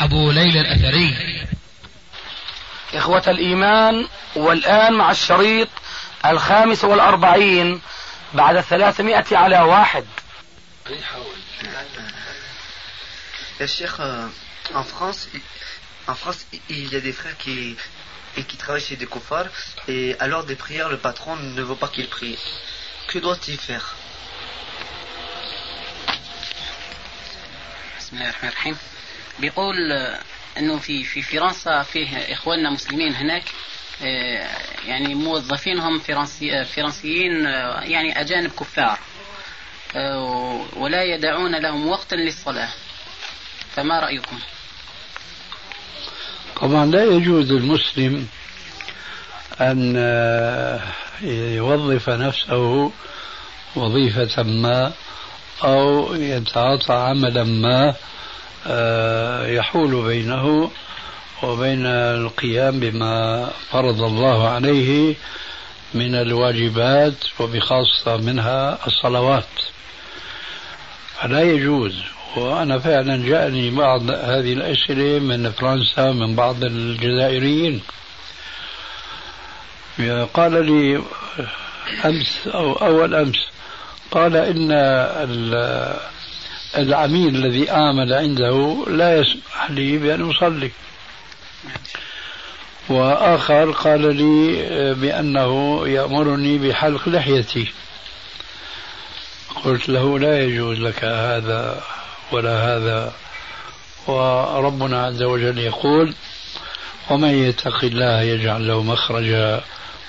أبو ليلى الأثري إخوة الإيمان والآن مع الشريط الخامس والأربعين بعد ثلاثمائة على واحد يا شيخ en France, en France, il y a des frères qui, et qui travaillent chez des koufars, et à l'heure des prières, le patron ne veut pas qu'ils prient. Que doit-il faire بيقول إنه في في فرنسا فيه إخواننا مسلمين هناك يعني موظفينهم فرنسي فرنسيين يعني أجانب كفار ولا يدعون لهم وقتا للصلاة فما رأيكم؟ طبعا لا يجوز للمسلم أن يوظف نفسه وظيفة ما أو يتعاطى عملا ما يحول بينه وبين القيام بما فرض الله عليه من الواجبات وبخاصة منها الصلوات. فلا يجوز وأنا فعلا جاءني بعض هذه الأسئلة من فرنسا من بعض الجزائريين. قال لي أمس أو أول أمس قال إن العميل الذي آمل عنده لا يسمح لي بأن أصلي. وآخر قال لي بأنه يأمرني بحلق لحيتي. قلت له لا يجوز لك هذا ولا هذا. وربنا عز وجل يقول ومن يتق الله يجعل له مخرجا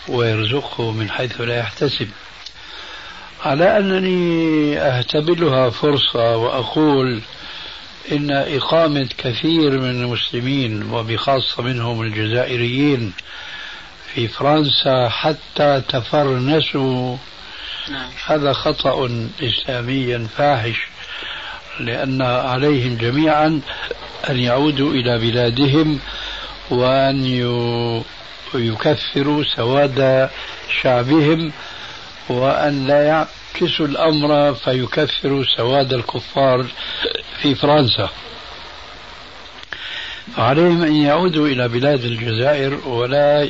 ويرزقه من حيث لا يحتسب. على أنني أهتبلها فرصة وأقول إن إقامة كثير من المسلمين وبخاصة منهم الجزائريين في فرنسا حتى تفرنسوا نعم. هذا خطأ إسلاميا فاحش لأن عليهم جميعا أن يعودوا إلى بلادهم وأن يكفروا سواد شعبهم وأن لا يعكسوا الأمر فيكفروا سواد الكفار في فرنسا. عليهم أن يعودوا إلى بلاد الجزائر ولا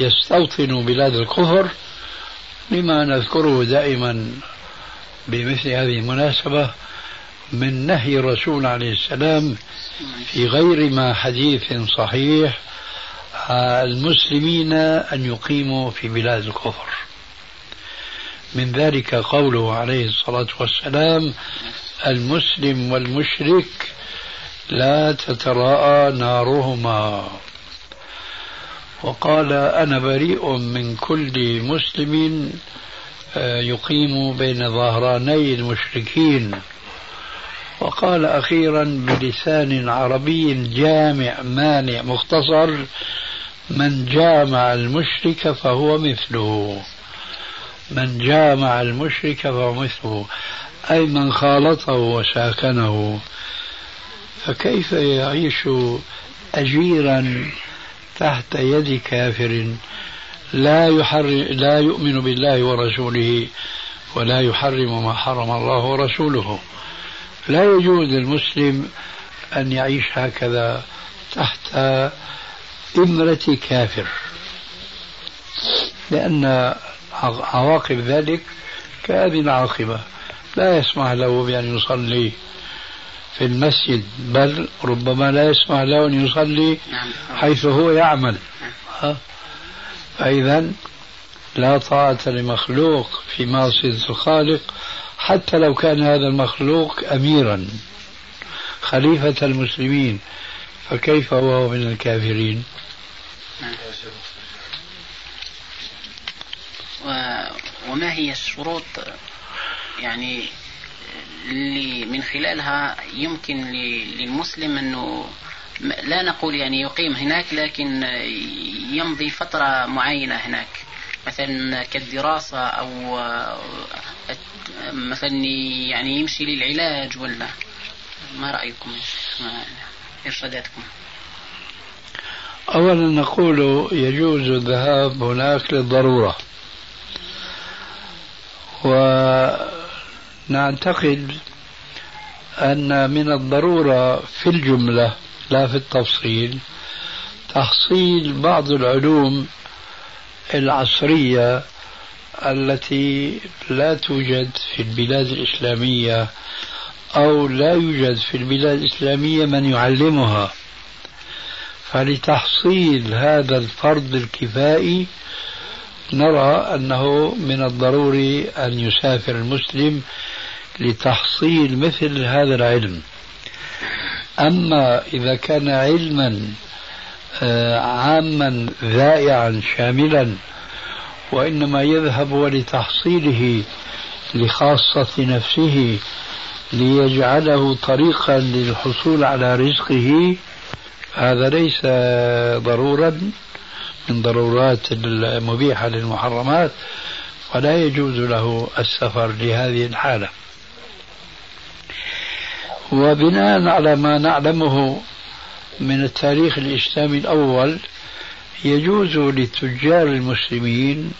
يستوطنوا بلاد الكفر لما نذكره دائما بمثل هذه المناسبة من نهي الرسول عليه السلام في غير ما حديث صحيح المسلمين أن يقيموا في بلاد الكفر. من ذلك قوله عليه الصلاة والسلام المسلم والمشرك لا تتراءى نارهما. وقال أنا بريء من كل مسلم آه، يقيم بين ظهراني المشركين. وقال أخيرا بلسان عربي جامع مانع مختصر من جامع المشرك فهو مثله. من جامع المشرك فهو مثله أي من خالطه وساكنه. فكيف يعيش أجيرا تحت يد كافر؟ لا يحر لا يؤمن بالله ورسوله ولا يحرم ما حرم الله ورسوله. لا يجوز للمسلم أن يعيش هكذا تحت إمرة كافر لأن عواقب ذلك كهذه العاقبة. لا يسمح له بأن يصلي في المسجد بل ربما لا يسمح له أن يصلي حيث هو يعمل. فإذا لا طاعة لمخلوق في معصية الخالق حتى لو كان هذا المخلوق أميرا خليفة المسلمين فكيف هو من الكافرين؟ وما هي الشروط يعني اللي من خلالها يمكن للمسلم أنه لا نقول يعني يقيم هناك لكن يمضي فترة معينة هناك. مثلا كالدراسة أو مثلا يعني يمشي للعلاج ولا؟ ما رأيكم؟ إرشاداتكم؟ أولا نقول يجوز الذهاب هناك للضرورة. ونعتقد أن من الضرورة في الجملة لا في التفصيل تحصيل بعض العلوم العصرية التي لا توجد في البلاد الإسلامية أو لا يوجد في البلاد الإسلامية من يعلمها. فلتحصيل هذا الفرض الكفائي نرى أنه من الضروري أن يسافر المسلم لتحصيل مثل هذا العلم. أما إذا كان علما آه، عاما ذائعا شاملا وإنما يذهب ولتحصيله لخاصة نفسه ليجعله طريقا للحصول على رزقه هذا ليس ضرورا. من ضرورات المبيحة للمحرمات ولا يجوز له السفر لهذه الحالة. وبناء على ما نعلمه من التاريخ الإسلامي الأول يجوز للتجار المسلمين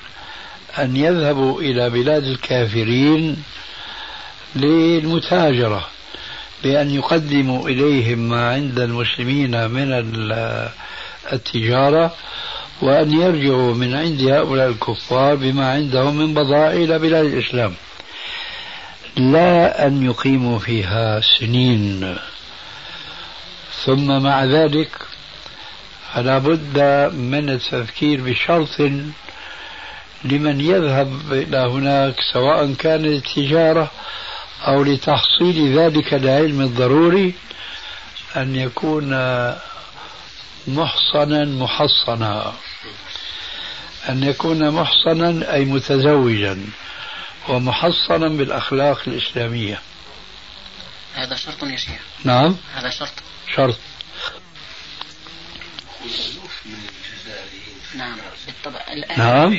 أن يذهبوا إلى بلاد الكافرين للمتاجرة بأن يقدموا إليهم ما عند المسلمين من التجارة وأن يرجعوا من عند هؤلاء الكفار بما عندهم من بضائع إلى بلاد الإسلام. لا أن يقيموا فيها سنين. ثم مع ذلك فلا بد من التفكير بشرط لمن يذهب إلى هناك سواء كانت التجارة أو لتحصيل ذلك العلم الضروري أن يكون محصنا محصنا. أن يكون محصنا أي متزوجا ومحصنا بالأخلاق الإسلامية. هذا شرط يا شيخ. نعم. هذا شرط. شرط. نعم. بالطبع. الآن نعم.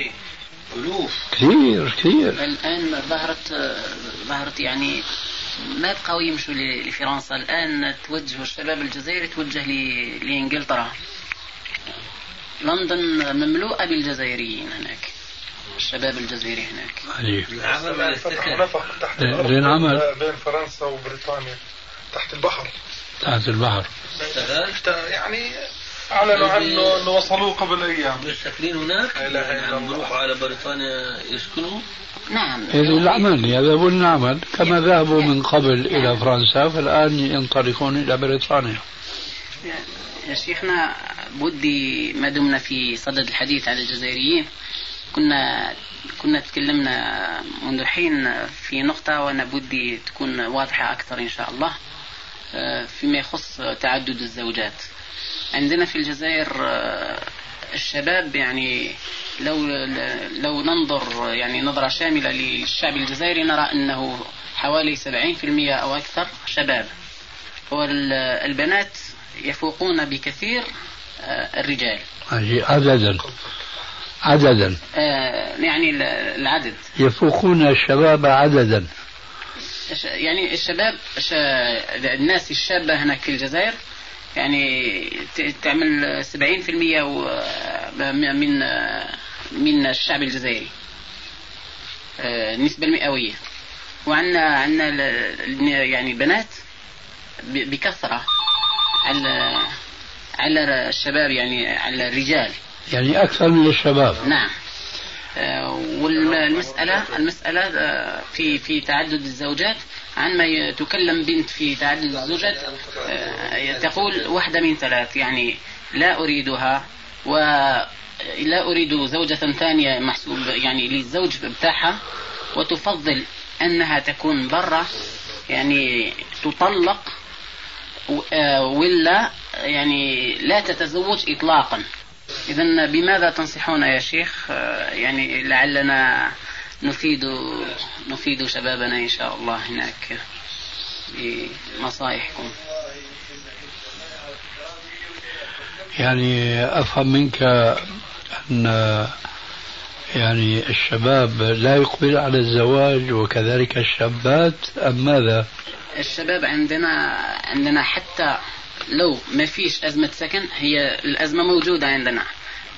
ألوف كثير كثير. الآن ظهرت ظهرت يعني ما بقوا يمشوا لفرنسا. الآن توجه الشباب الجزائري توجه لإنجلترا. لندن مملوءة بالجزائريين هناك. الشباب الجزائري هناك. عجيب العمل تحت العمل بين فرنسا وبريطانيا. تحت البحر. تحت البحر. يعني أعلنوا عنه إنه وصلوه قبل أيام. ساكنين هناك؟ لا إله إلا الله. بيروحوا على بريطانيا يسكنوا؟ نعم. للعمل يذهبون للعمل كما ذهبوا من قبل إلى فرنسا فالآن ينطلقون إلى بريطانيا. يا شيخنا بدي ما دمنا في صدد الحديث عن الجزائريين. كنا كنا تكلمنا منذ حين في نقطة وأنا بدي تكون واضحة أكثر إن شاء الله آه، فيما يخص تعدد الزوجات. عندنا في الجزائر آه، الشباب يعني لو لو ننظر يعني نظرة شاملة للشعب الجزائري نرى أنه حوالي 70% أو أكثر شباب. والبنات يفوقون بكثير آه، الرجال. عددا. عددا. آه، يعني العدد. يفوقون الشباب عددا. يعني الشباب الناس الشابة هناك في الجزائر يعني تعمل 70% من من الشعب الجزائري. آه، النسبة المئوية. وعندنا عندنا يعني بنات بكثرة. على على الشباب يعني على الرجال. يعني أكثر من الشباب. نعم. آه، والمسألة المسألة آه، في في تعدد الزوجات. عندما تكلم بنت في تعدد الزوجات آه، تقول واحدة من ثلاث يعني لا أريدها ولا أريد زوجة ثانية محسوب يعني للزوج بتاعها وتفضل أنها تكون برا يعني تطلق ولا يعني لا تتزوج إطلاقا. إذا بماذا تنصحون يا شيخ؟ يعني لعلنا نفيد نفيد شبابنا إن شاء الله هناك بنصائحكم. يعني أفهم منك أن يعني الشباب لا يقبل على الزواج وكذلك الشابات أم ماذا؟ الشباب عندنا عندنا حتى لو ما فيش أزمة سكن هي الأزمة موجودة عندنا.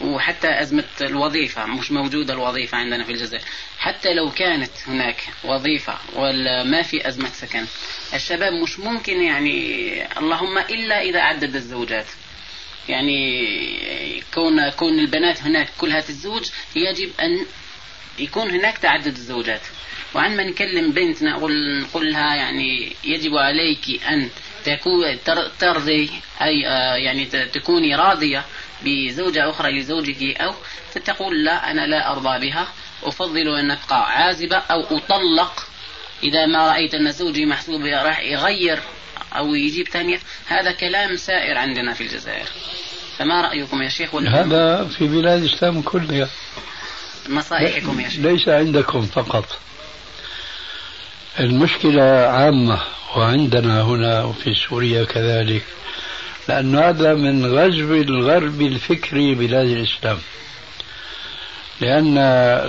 وحتى أزمة الوظيفة مش موجودة الوظيفة عندنا في الجزائر. حتى لو كانت هناك وظيفة ولا ما في أزمة سكن الشباب مش ممكن يعني اللهم إلا إذا عدد الزوجات. يعني كون كون البنات هناك كلها تتزوج يجب أن يكون هناك تعدد الزوجات. وعندما نكلم بنت نقول نقول لها يعني يجب عليك أن تكون ترضي أي آه، يعني تكوني راضية بزوجة أخرى لزوجك أو تقول لا أنا لا أرضى بها أفضل أن أبقى عازبة أو أطلق. إذا ما رأيت أن زوجي محسوب راح يغير أو يجيب ثانية هذا كلام سائر عندنا في الجزائر. فما رأيكم يا شيخ؟ هذا في بلاد الإسلام كلها. نصائحكم يا شيخ. ليس عندكم فقط. المشكلة عامة وعندنا هنا وفي سوريا كذلك لأن هذا من غزو الغرب الفكري بلاد الإسلام. لأن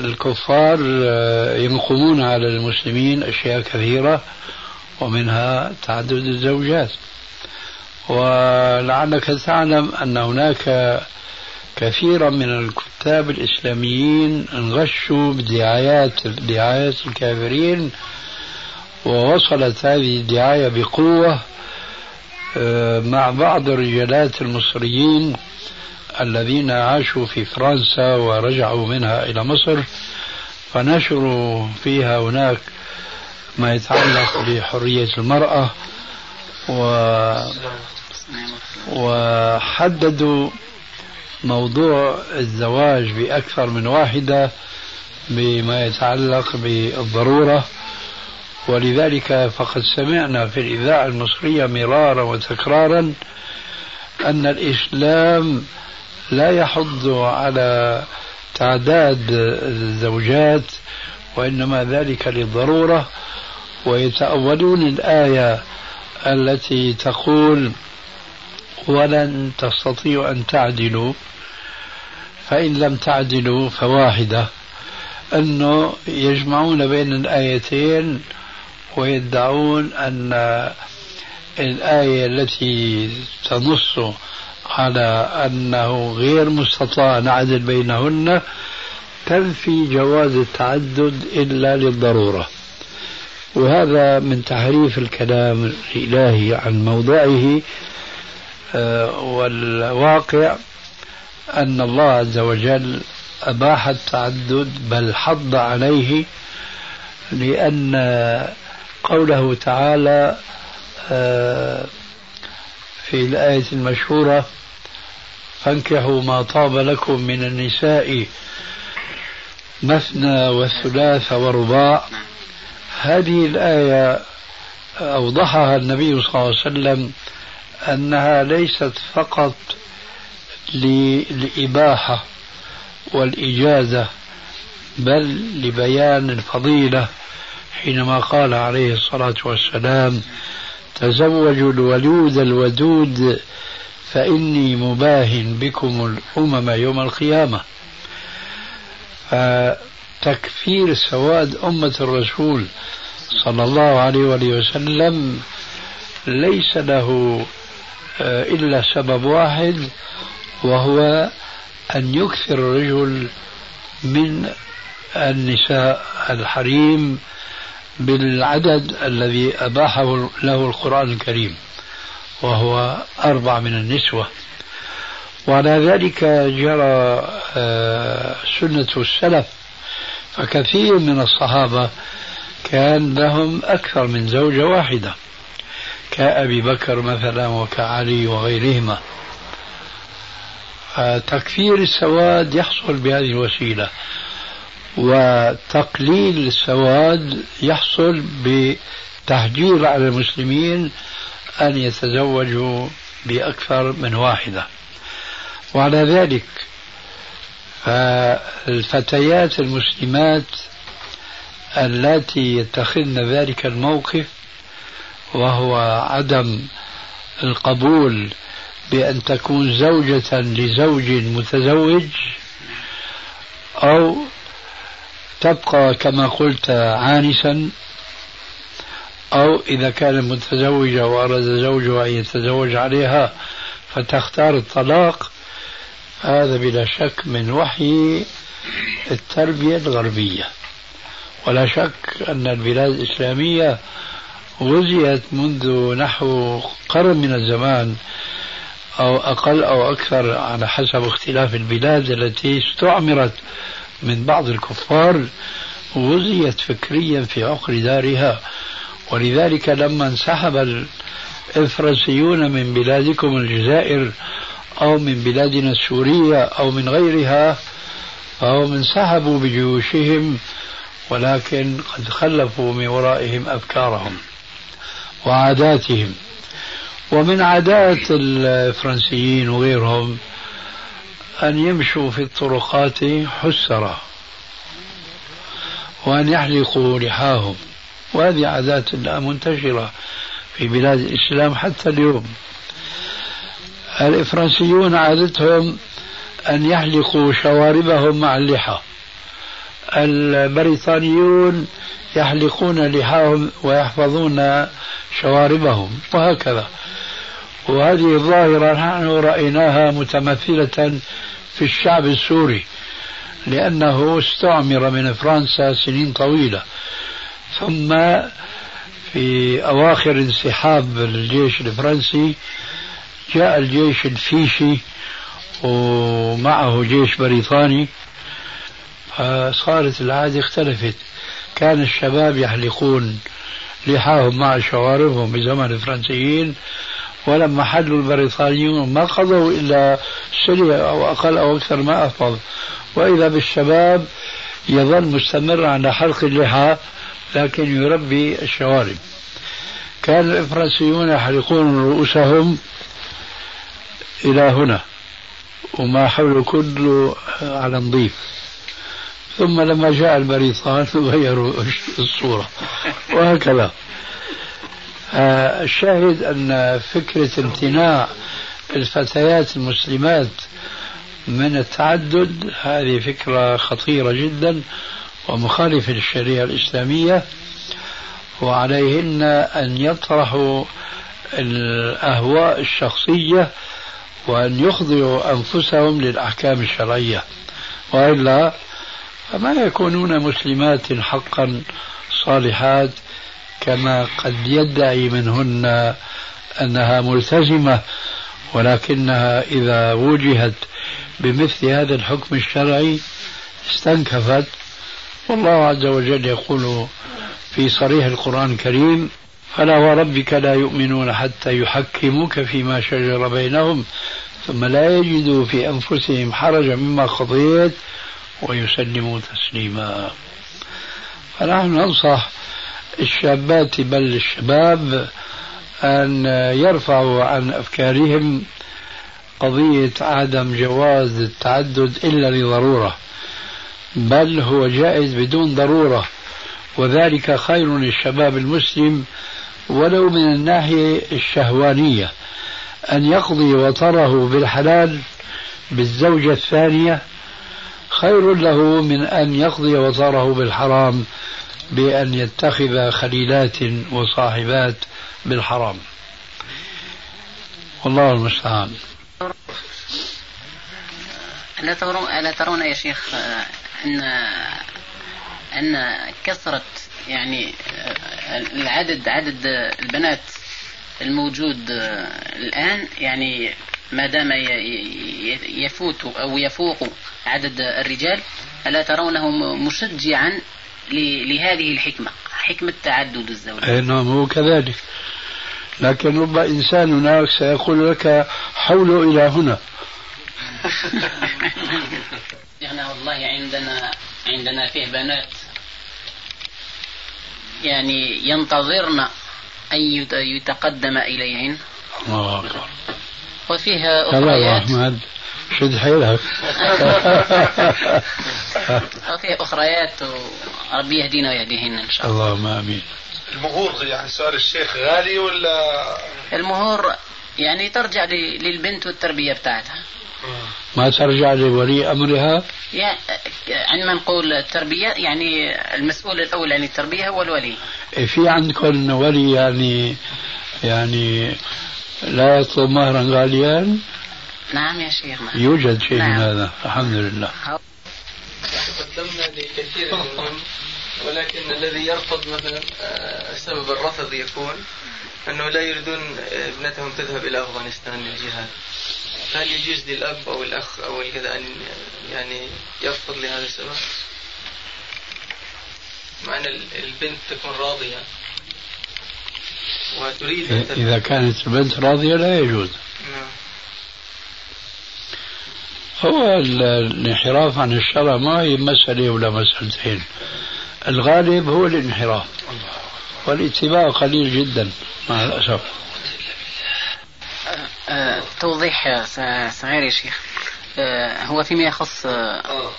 الكفار ينقمون على المسلمين أشياء كثيرة ومنها تعدد الزوجات. ولعلك تعلم أن هناك كثيرا من الكتاب الإسلاميين انغشوا بدعايات دعايات الكافرين ووصلت هذه الدعاية بقوة آه، مع بعض الرجالات المصريين الذين عاشوا في فرنسا ورجعوا منها إلى مصر. فنشروا فيها هناك ما يتعلق بحرية المرأة و وحددوا موضوع الزواج بأكثر من واحدة بما يتعلق بالضرورة. ولذلك فقد سمعنا في الإذاعة المصرية مرارا وتكرارا أن الإسلام لا يحض على تعداد الزوجات وإنما ذلك للضرورة ويتأولون الآية التي تقول ولن تستطيعوا أن تعدلوا فإن لم تعدلوا فواحدة أنه يجمعون بين الآيتين ويدعون أن الآية التي تنص على أنه غير مستطاع نعدل بينهن تنفي جواز التعدد إلا للضرورة. وهذا من تحريف الكلام الإلهي عن موضعه آه، والواقع أن الله عز وجل أباح التعدد بل حض عليه لأن قوله تعالى آه، في الآية المشهورة فانكحوا ما طاب لكم من النساء مثنى والثلاث والرباع هذه الآية أوضحها النبي صلى الله عليه وسلم أنها ليست فقط للإباحة والإجازة بل لبيان الفضيلة. حينما قال عليه الصلاة والسلام تزوجوا الولود الودود فإني مباهن بكم الأمم يوم القيامة. فتكفير سواد أمة الرسول صلى الله عليه وآله وسلم ليس له آه، إلا سبب واحد وهو أن يكثر الرجل من النساء الحريم بالعدد الذي أباحه له القرآن الكريم وهو أربع من النسوة. وعلى ذلك جرى آه، سنة السلف فكثير من الصحابة كان لهم أكثر من زوجة واحدة كأبي بكر مثلا وكعلي وغيرهما. فتكفير السواد يحصل بهذه الوسيلة. وتقليل السواد يحصل بتهجير على المسلمين أن يتزوجوا بأكثر من واحدة. وعلى ذلك فالفتيات المسلمات اللاتي يتخذن ذلك الموقف وهو عدم القبول بأن تكون زوجة لزوج متزوج أو تبقى كما قلت عانسا أو إذا كانت متزوجة وأراد زوجها أن يتزوج عليها فتختار الطلاق هذا بلا شك من وحي التربية الغربية. ولا شك أن البلاد الإسلامية غزيت منذ نحو قرن من الزمان أو أقل أو أكثر على حسب اختلاف البلاد التي استعمرت من بعض الكفار غزيت فكريا في عقر دارها. ولذلك لما انسحب الفرنسيون من بلادكم الجزائر أو من بلادنا السورية أو من غيرها فهم انسحبوا بجيوشهم ولكن قد خلفوا من ورائهم أفكارهم وعاداتهم. ومن عادات الفرنسيين وغيرهم أن يمشوا في الطرقات حسرة وأن يحلقوا لحاهم وهذه عادات منتشرة في بلاد الإسلام حتى اليوم. الفرنسيون عادتهم أن يحلقوا شواربهم مع اللحى البريطانيون يحلقون لحاهم ويحفظون شواربهم وهكذا. وهذه الظاهرة نحن رأيناها متمثلة في الشعب السوري لأنه استعمر من فرنسا سنين طويلة ثم في أواخر انسحاب الجيش الفرنسي جاء الجيش الفيشي ومعه جيش بريطاني فصارت العادة اختلفت. كان الشباب يحلقون لحاهم مع شواربهم بزمن الفرنسيين ولما حلوا البريطانيون ما قضوا إلا سنة أو أقل أو أكثر ما أحفظ وإذا بالشباب يظل مستمر على حلق اللحى لكن يربي الشوارب. كان الفرنسيون يحلقون رؤوسهم إلى هنا وما حوله كله على نظيف. ثم لما جاء البريطان غيروا الصورة وهكذا. الشاهد أن فكرة امتناع الفتيات المسلمات من التعدد هذه فكرة خطيرة جدا ومخالفة للشريعة الإسلامية وعليهن أن يطرحوا الأهواء الشخصية وأن يخضعوا أنفسهم للأحكام الشرعية. وإلا فما يكونون مسلمات حقا صالحات كما قد يدعي منهن أنها ملتزمة ولكنها إذا وجهت بمثل هذا الحكم الشرعي استنكفت. والله عز وجل يقول في صريح القرآن الكريم فلا وربك لا يؤمنون حتى يحكموك فيما شجر بينهم ثم لا يجدوا في أنفسهم حرجا مما قضيت ويسلموا تسليما. فنحن ننصح الشابات بل الشباب أن يرفعوا عن أفكارهم قضية عدم جواز التعدد إلا لضرورة بل هو جائز بدون ضرورة وذلك خير للشباب المسلم ولو من الناحية الشهوانية أن يقضي وطره بالحلال بالزوجة الثانية خير له من أن يقضي وطره بالحرام بأن يتخذ خليلات وصاحبات بالحرام. والله المستعان. ألا ترون ألا ترون يا شيخ أن أن كثرة يعني العدد عدد البنات الموجود الآن يعني ما دام يفوت أو يفوق عدد الرجال ألا ترونه مشجعا لهذه الحكمة حكمة تعدد الزوجات. أي نعم هو كذلك. لكن رب إنسان هناك سيقول لك حول إلى هنا. يعني والله عندنا عندنا فيه بنات. يعني ينتظرن أن يتقدم إليهن. الله أكبر. وفيها أخريات أحمد. شد حيلك وفي أخريات وربي يهدينا ويهديهن إن شاء الله. اللهم آمين. المهور يعني سؤال الشيخ غالي ولا؟ المهور يعني ترجع ل- للبنت والتربية بتاعتها. ما ترجع لولي أمرها؟ يعني عندما نقول التربية يعني المسؤول الأول عن التربية هو الولي. إيه، في عندكم ولي يعني يعني لا يطلب مهرا غاليا نعم يا شيخ نعم. يوجد شيء من نعم. هذا الحمد لله قدمنا لكثير منهم ولكن الذي يرفض مثلا آه، سبب الرفض يكون أنه لا يريدون ابنتهم تذهب إلى أفغانستان للجهاد فهل يجوز للأب أو الأخ أو الكذا أن يعني يرفض لهذا السبب؟ مع أن ال- البنت تكون راضية وتريد تذهب. إذا كانت البنت راضية لا يجوز. نعم. هو ال- الانحراف عن الشرع ما هي مسألة ولا مسألتين. الغالب هو الانحراف. والاتباع قليل جدا مع الأسف. آه، توضيح صغير يا شيخ. آه، هو فيما يخص آه،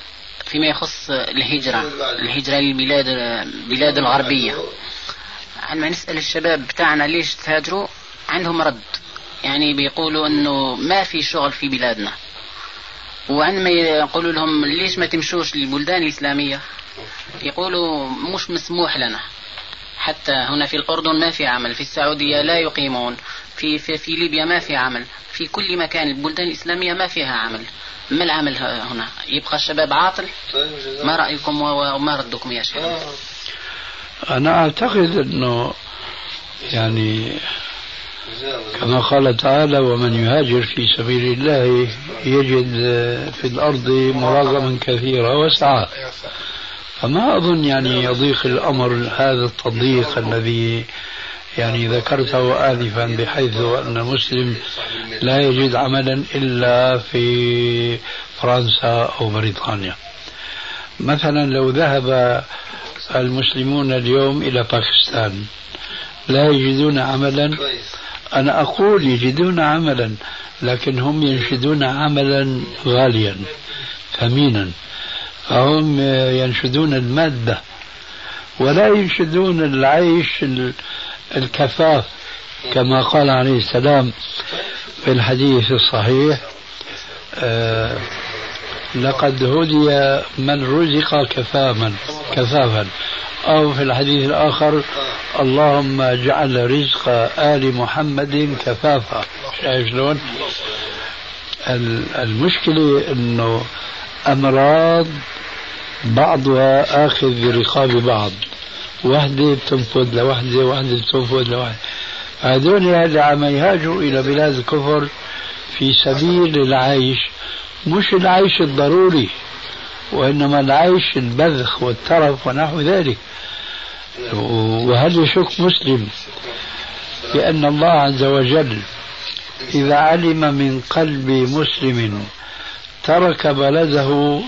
فيما يخص الهجرة الهجرة للبلاد البلاد الغربية. عندما نسأل الشباب بتاعنا ليش تهاجروا؟ عندهم رد. يعني بيقولوا إنه ما في شغل في بلادنا. وعندما يقولوا لهم ليش ما تمشوش للبلدان الإسلامية يقولوا مش مسموح لنا. حتى هنا في الأردن ما في عمل في السعودية لا يقيمون في, في, في ليبيا ما في عمل في كل مكان البلدان الإسلامية ما فيها عمل. ما العمل هنا؟ يبقى الشباب عاطل؟ ما رأيكم وما ردكم يا شيخ أنا أعتقد أنه يعني كما قال تعالى ومن يهاجر في سبيل الله يجد في الأرض مراغما كثيرا وسعة فما أظن يعني يضيق الأمر هذا التضييق الذي يعني ذكرته آنفا بحيث أن المسلم لا يجد عملا إلا في فرنسا أو بريطانيا. مثلا لو ذهب المسلمون اليوم إلى باكستان. لا يجدون عملا. أنا أقول يجدون عملا لكن هم ينشدون عملا غاليا ثمينا. فهم ينشدون المادة ولا ينشدون العيش ال- الكفاف كما قال عليه السلام في الحديث الصحيح آه لقد هدي من رزق كفافا كفافا. أو في الحديث الآخر اللهم اجعل رزق آل محمد كفافا. شايف شلون؟ ال- المشكلة أنه أمراض بعضها آخذ برقاب بعض. وحدة بتنفذ لوحدة وحدة بتنفذ لوحدة. هذول اللي عم يهاجروا إلى بلاد الكفر في سبيل العيش. مش العيش الضروري وإنما العيش البذخ والترف ونحو ذلك. وهل يشك مسلم بأن الله عز وجل إذا علم من قلب مسلم ترك بلده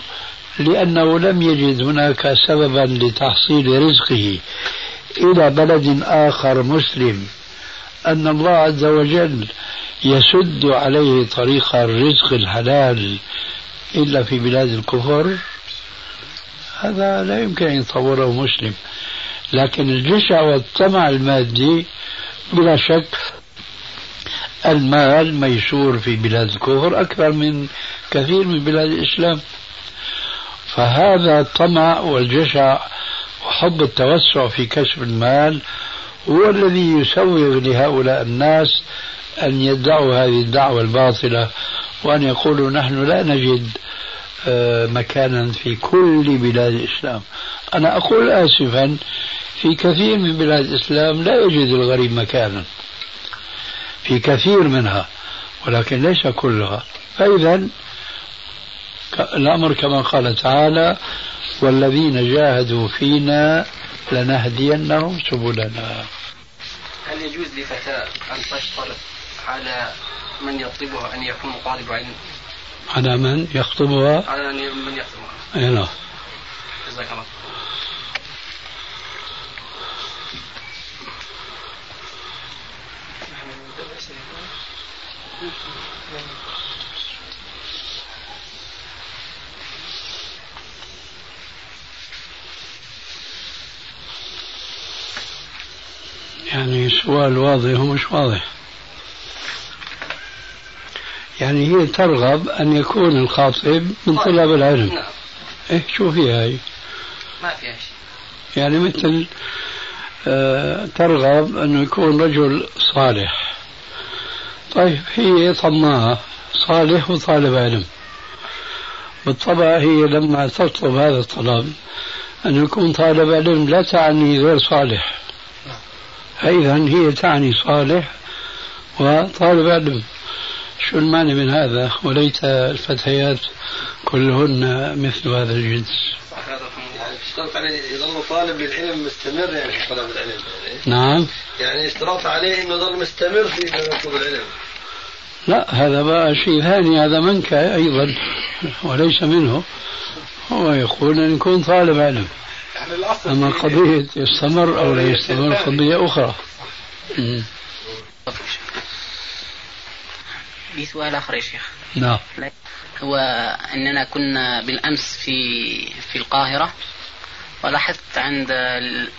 لأنه لم يجد هناك سببا لتحصيل رزقه إلى بلد آخر مسلم. أن الله عز وجل يسد عليه طريق الرزق الحلال إلا في بلاد الكفر. هذا لا يمكن أن يتصوره مسلم. لكن الجشع والطمع المادي بلا شك المال ميسور في بلاد الكفر أكثر من كثير من بلاد الإسلام. فهذا الطمع والجشع وحب التوسع في كسب المال هو الذي يسوغ لهؤلاء الناس أن يدعوا هذه الدعوة الباطلة وأن يقولوا نحن لا نجد آه، مكانا في كل بلاد الإسلام. أنا أقول آسفا في كثير من بلاد الإسلام لا يجد الغريب مكانا. في كثير منها ولكن ليس كلها. فإذا الأمر كما قال تعالى والذين جاهدوا فينا لنهدينهم سبلنا. هل يجوز لفتاة أن تشترط على من يطلبها أن يكون طالب علم. على من يخطبها؟ على من يخطبها. أي نعم. جزاك الله. يعني سؤال واضح ومش واضح. يعني هي ترغب أن يكون الخاطب من طلاب العلم. نعم. إيه شو فيها هي؟ ما فيها شيء. يعني مثل آه، ترغب أنه يكون رجل صالح. طيب هي طماعة صالح وطالب علم. بالطبع هي لما تطلب هذا الطلب أن يكون طالب علم لا تعني غير صالح. فإذا هي تعني صالح وطالب علم. شو المعنى من هذا؟ وليت الفتيات كلهن مثل هذا الجنس. يعني اشترط عليه يظل طالب للعلم مستمر يعني في طلب العلم. نعم. يعني اشترط عليه إنه يظل مستمر في طلب العلم. لا هذا بقى شيء ثاني هذا منك أيضا وليس منه. هو يقول أن يكون طالب علم. يعني في- قضية يستمر أو لا يستمر قضية أخرى. مم. لي سؤال آخر يا شيخ. نعم. هو أننا كنا بالأمس في في القاهرة ولاحظت عند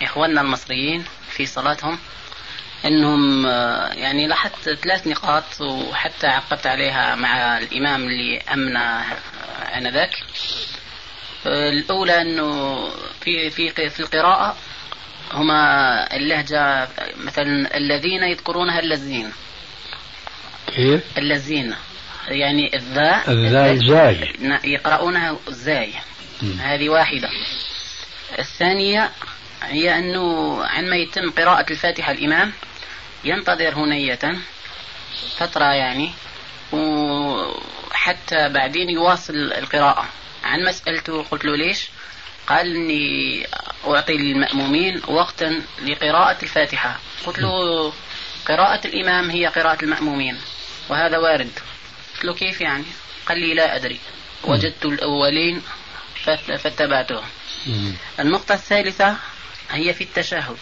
إخواننا المصريين في صلاتهم أنهم آه، يعني لاحظت ثلاث نقاط وحتى عقبت عليها مع الإمام اللي أمنا آنذاك. آه، الأولى أنه في في في القراءة هما اللهجة مثلا الذين يذكرونها اللذين كيف؟ اللذين يعني الذاء الذال زاي ن- يقرؤونها زاي مم. هذه واحدة. الثانية هي أنه عندما يتم قراءة الفاتحة الإمام ينتظر هنية فترة يعني وحتى بعدين يواصل القراءة. عن مسألته قلت له ليش؟ قال إني أعطي للمأمومين وقتا لقراءة الفاتحة. قلت له قراءة الإمام هي قراءة المأمومين. وهذا وارد. قلت له كيف يعني؟ قال لي لا أدري. وجدت الأولين فاتبعتهم. النقطة الثالثة هي في التشهد.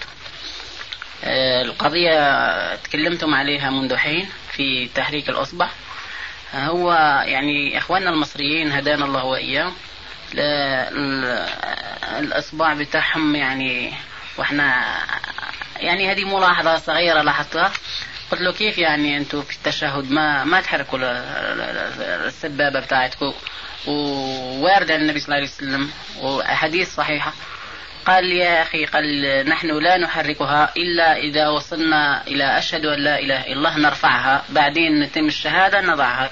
آه، القضية تكلمتم عليها منذ حين في تحريك الأصبع. هو يعني إخواننا المصريين هدانا الله ال- الأصبع بتاعهم يعني وإحنا يعني هذه ملاحظة صغيرة لاحظتها. قلت له كيف يعني أنتم في التشهد؟ ما ما تحركوا ال- ال- السبابة بتاعتكم. ووارد عن النبي صلى الله عليه وسلم وأحاديث صحيحة. قال يا أخي قال نحن لا نحركها إلا إذا وصلنا إلى أشهد أن لا إله إلا الله نرفعها. بعدين نتم الشهادة نضعها.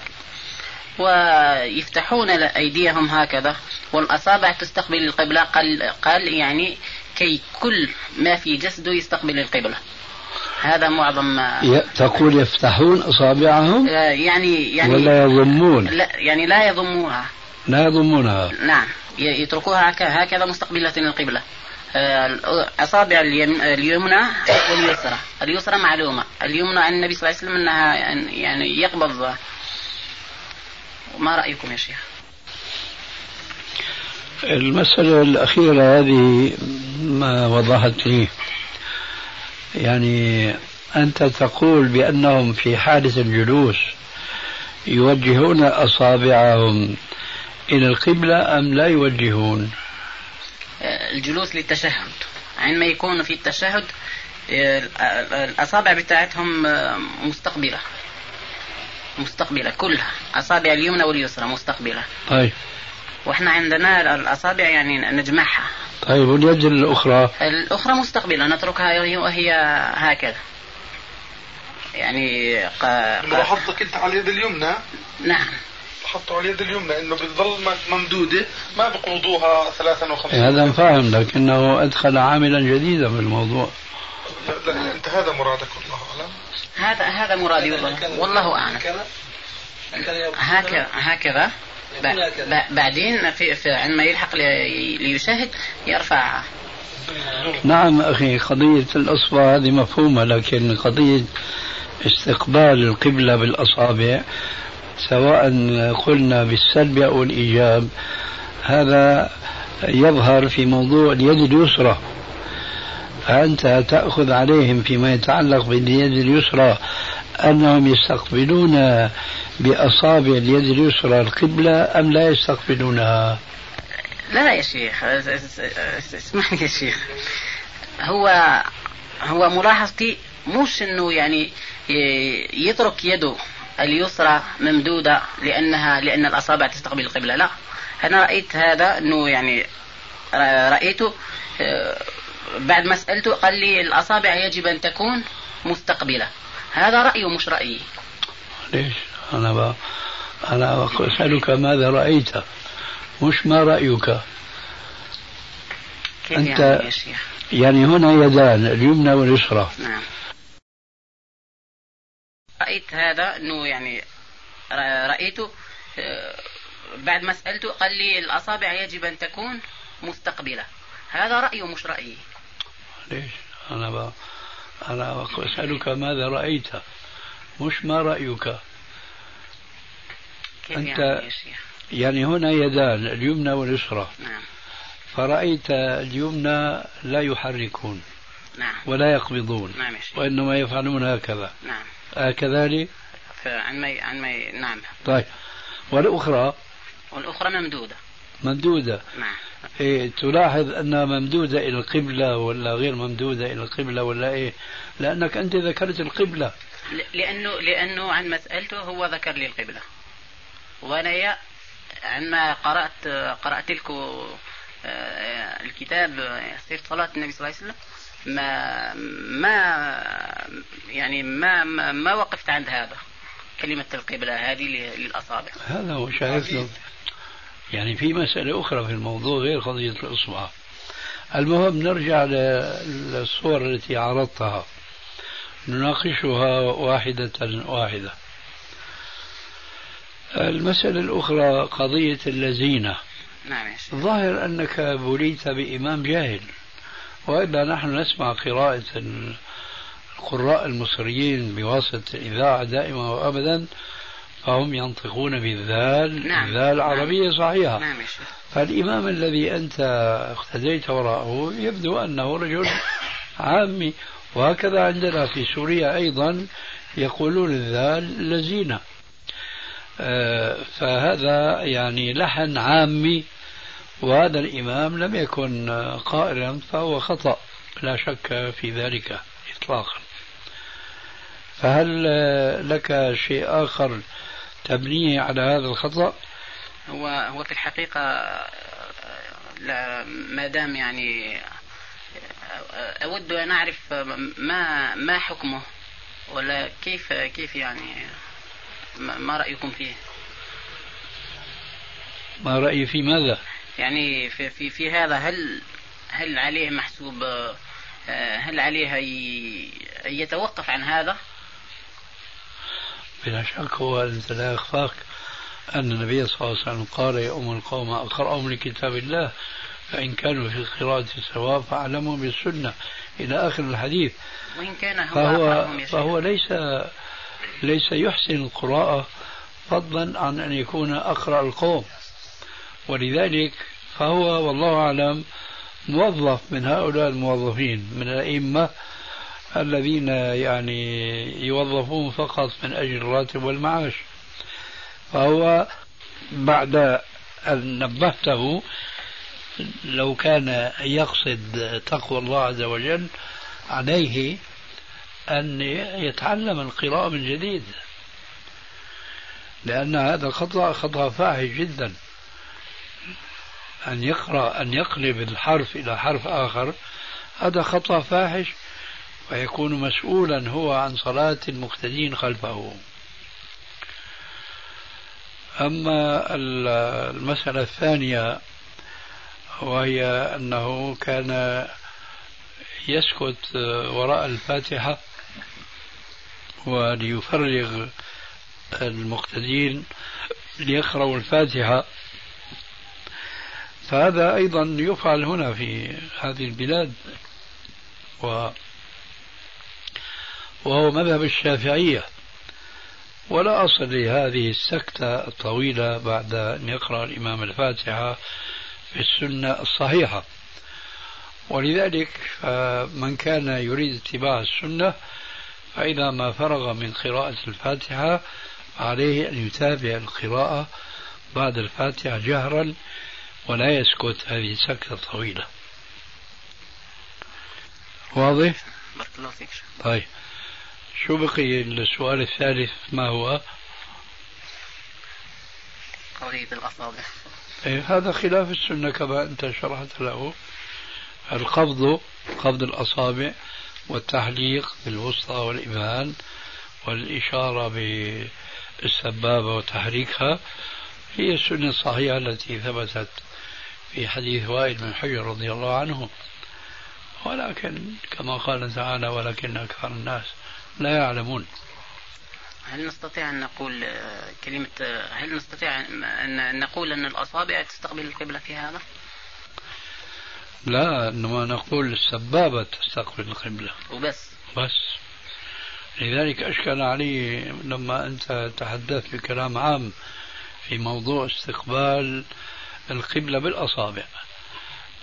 ويفتحون أيديهم هكذا. والأصابع تستقبل القبلة. قال, قال يعني كي كل ما في جسده يستقبل القبلة. هذا معظم ما تقول يفتحون أصابعهم آه، يعني يعني ولا يضمون؟ لا يعني لا يضموها. لا يضمونها. نعم. يتركوها هك- هكذا مستقبلة للقبلة آه، اليم- اليمنى واليسرى. اليسرى معلومة. اليمنى عن النبي صلى الله عليه وسلم أنها يعني يقبض. ما رأيكم يا شيخ؟ المسألة الأخيرة هذه ما وضحت لي. يعني أنت تقول بأنهم في حالة الجلوس يوجهون أصابعهم إلى القبلة أم لا يوجهون؟ الجلوس للتشهد. عندما يكون في التشهد الأصابع بتاعتهم مستقبلة. مستقبلة كلها. أصابع اليمنى واليسرى مستقبلة. طيب. وإحنا عندنا الأصابع يعني نجمعها. طيب واليد الأخرى؟ الأخرى مستقبلة نتركها وهي- هكذا. يعني ق... ق... ملاحظتك أنت على اليد اليمنى. نعم. حطوا على اليد اليمنى إنه بتضل ممدودة ما بقبضوها 53 هذا فاهم لكنه أدخل عاملا جديدا في الموضوع. لا, لا أنت هذا مرادك والله أعلم. هذا هذا مرادي والله. والله أعلم. هكذا هكذا. بعدين في... في عندما يلحق لي... ليشاهد يرفعها نعم أخي قضية الأصبع هذه مفهومة لكن قضية استقبال القبلة بالأصابع سواء قلنا بالسلب أو الإيجاب هذا يظهر في موضوع اليد اليسرى. فأنت تأخذ عليهم فيما يتعلق باليد اليسرى أنهم يستقبلون بأصابع اليد اليسرى القبلة أم لا يستقبلونها؟ لا يا شيخ. اس- اس- اس- اسمعني يا شيخ. هو هو ملاحظتي مش إنه يعني يترك يده اليسرى ممدودة لأنها لأن الأصابع تستقبل القبلة. لا. أنا رأيت هذا أنه يعني رأيته آه، بعد ما سألته قال لي الأصابع يجب أن تكون مستقبلة. هذا رأيه مش رأيي. ليش؟ أنا ب... أنا أسألك ماذا رأيت؟ مش ما رأيك؟ كيف أنت- يعني يا شيخ؟ يعني هنا يدان اليمنى واليسرى. نعم. رأيت هذا أنه يعني رأيته آه، بعد ما سألته قال لي الأصابع يجب أن تكون مستقبلة. هذا رأيه مش رأيي. ليش؟ أنا ب... أنا أسألك ماذا رأيت؟ مش ما رأيك؟ كيف أنت- يعني يعني هنا يدان اليمنى واليسرى. نعم. فرأيت اليمنى لا يحركون نعم. ولا يقبضون نعم وإنما يفعلون هكذا. نعم. هكذا فعن ما عن ما نعم. طيب. والأخرى؟ والأخرى ممدودة. ممدودة. نعم. إيه تلاحظ أنها ممدودة إلى القبلة ولا غير ممدودة إلى القبلة ولا إيه؟ لأنك أنت ذكرت القبلة. لأنه لأنه عن مسألته هو ذكر لي القبلة. وأنا عندما قرأت قرأت لكم آه، الكتاب آه، سيرة صلاة النبي صلى الله عليه وسلم. ما ما يعني ما ما, وقفت عند هذا. كلمة القبلة هذه للأصابع. هذا هو شايف يعني في مسألة أخرى في الموضوع غير قضية الإصبع. المهم نرجع للصور التي عرضتها. نناقشها واحدة واحدة. المسألة الأخرى قضية اللزينة. نعم الظاهر أنك بليت بإمام جاهل وإلا نحن نسمع قراءة القراء المصريين بواسطة الإذاعة دائما وأبدا فهم ينطقون بالذال نعم. الذال عربية صحيحة. نعم يا شيخ فالإمام الذي أنت اقتديت وراءه يبدو أنه رجل عامي وهكذا عندنا في سوريا أيضا يقولون الذال لزينة. فهذا يعني لحن عامي وهذا الإمام لم يكن آه، قائلا فهو خطأ لا شك في ذلك إطلاقا. فهل آه، لك شيء آخر تبنيه على هذا الخطأ؟ هو هو في الحقيقة آه، لا ما دام يعني آه، أود أن أعرف ما ما حكمه ولا كيف كيف يعني ما رأيكم فيه؟ ما رأيي في ماذا يعني في في في هذا هل هل عليه محسوب آه، هل عليه يتوقف عن هذا؟ بلا شك هو أنت لا يخفاك أن النبي صلى الله عليه وسلم قال يا أم القوم أقرأهم لكتاب الله فإن كانوا في القراءة سواء فأعلمهم بالسنة إلى آخر الحديث وإن كان هو فهو. فهو ليس ليس يحسن القراءة فضلا عن أن يكون أقرأ القوم. ولذلك فهو والله أعلم موظف من هؤلاء الموظفين من الأئمة الذين يعني يوظفون فقط من أجل الراتب والمعاش. فهو بعد أن نبهته لو كان يقصد تقوى الله عز وجل عليه أن يتعلم القراءة من جديد. لأن هذا خطأ خطأ فاحش جدا. أن يقرأ أن يقلب الحرف إلى حرف آخر هذا خطأ فاحش ويكون مسؤولا هو عن صلاة المقتدين خلفه. أما المسألة الثانية وهي أنه كان يسكت وراء الفاتحة وليفرغ المقتدين ليقرأوا الفاتحة. فهذا أيضا يفعل هنا في هذه البلاد و وهو مذهب الشافعية. ولا أصل لهذه السكتة الطويلة بعد أن يقرأ الإمام الفاتحة في السنة الصحيحة. ولذلك من كان يريد اتباع السنة فإذا ما فرغ من قراءة الفاتحة عليه أن يتابع القراءة بعد الفاتحة جهرا ولا يسكت هذه السكتة طويلة. واضح؟ طيب. شو بقي السؤال الثالث؟ ما هو؟ قضية الأصابع إيه هذا خلاف السنة كما أنت شرحت له. القبض قبض الأصابع والتحليق بالوسطى والإبهام والإشارة بالسبابة وتحريكها هي السنة الصحيحة التي ثبتت في حديث وائل بن حجر رضي الله عنه ولكن كما قال تعالى ولكن أكثر الناس لا يعلمون هل نستطيع أن نقول كلمة هل نستطيع أن نقول أن الأصابع تستقبل القبلة في هذا؟ لا إنما نقول السبابة تستقبل القبلة. وبس. بس. لذلك أشكل علي لما أنت تحدثت بكلام عام في موضوع استقبال القبلة بالأصابع.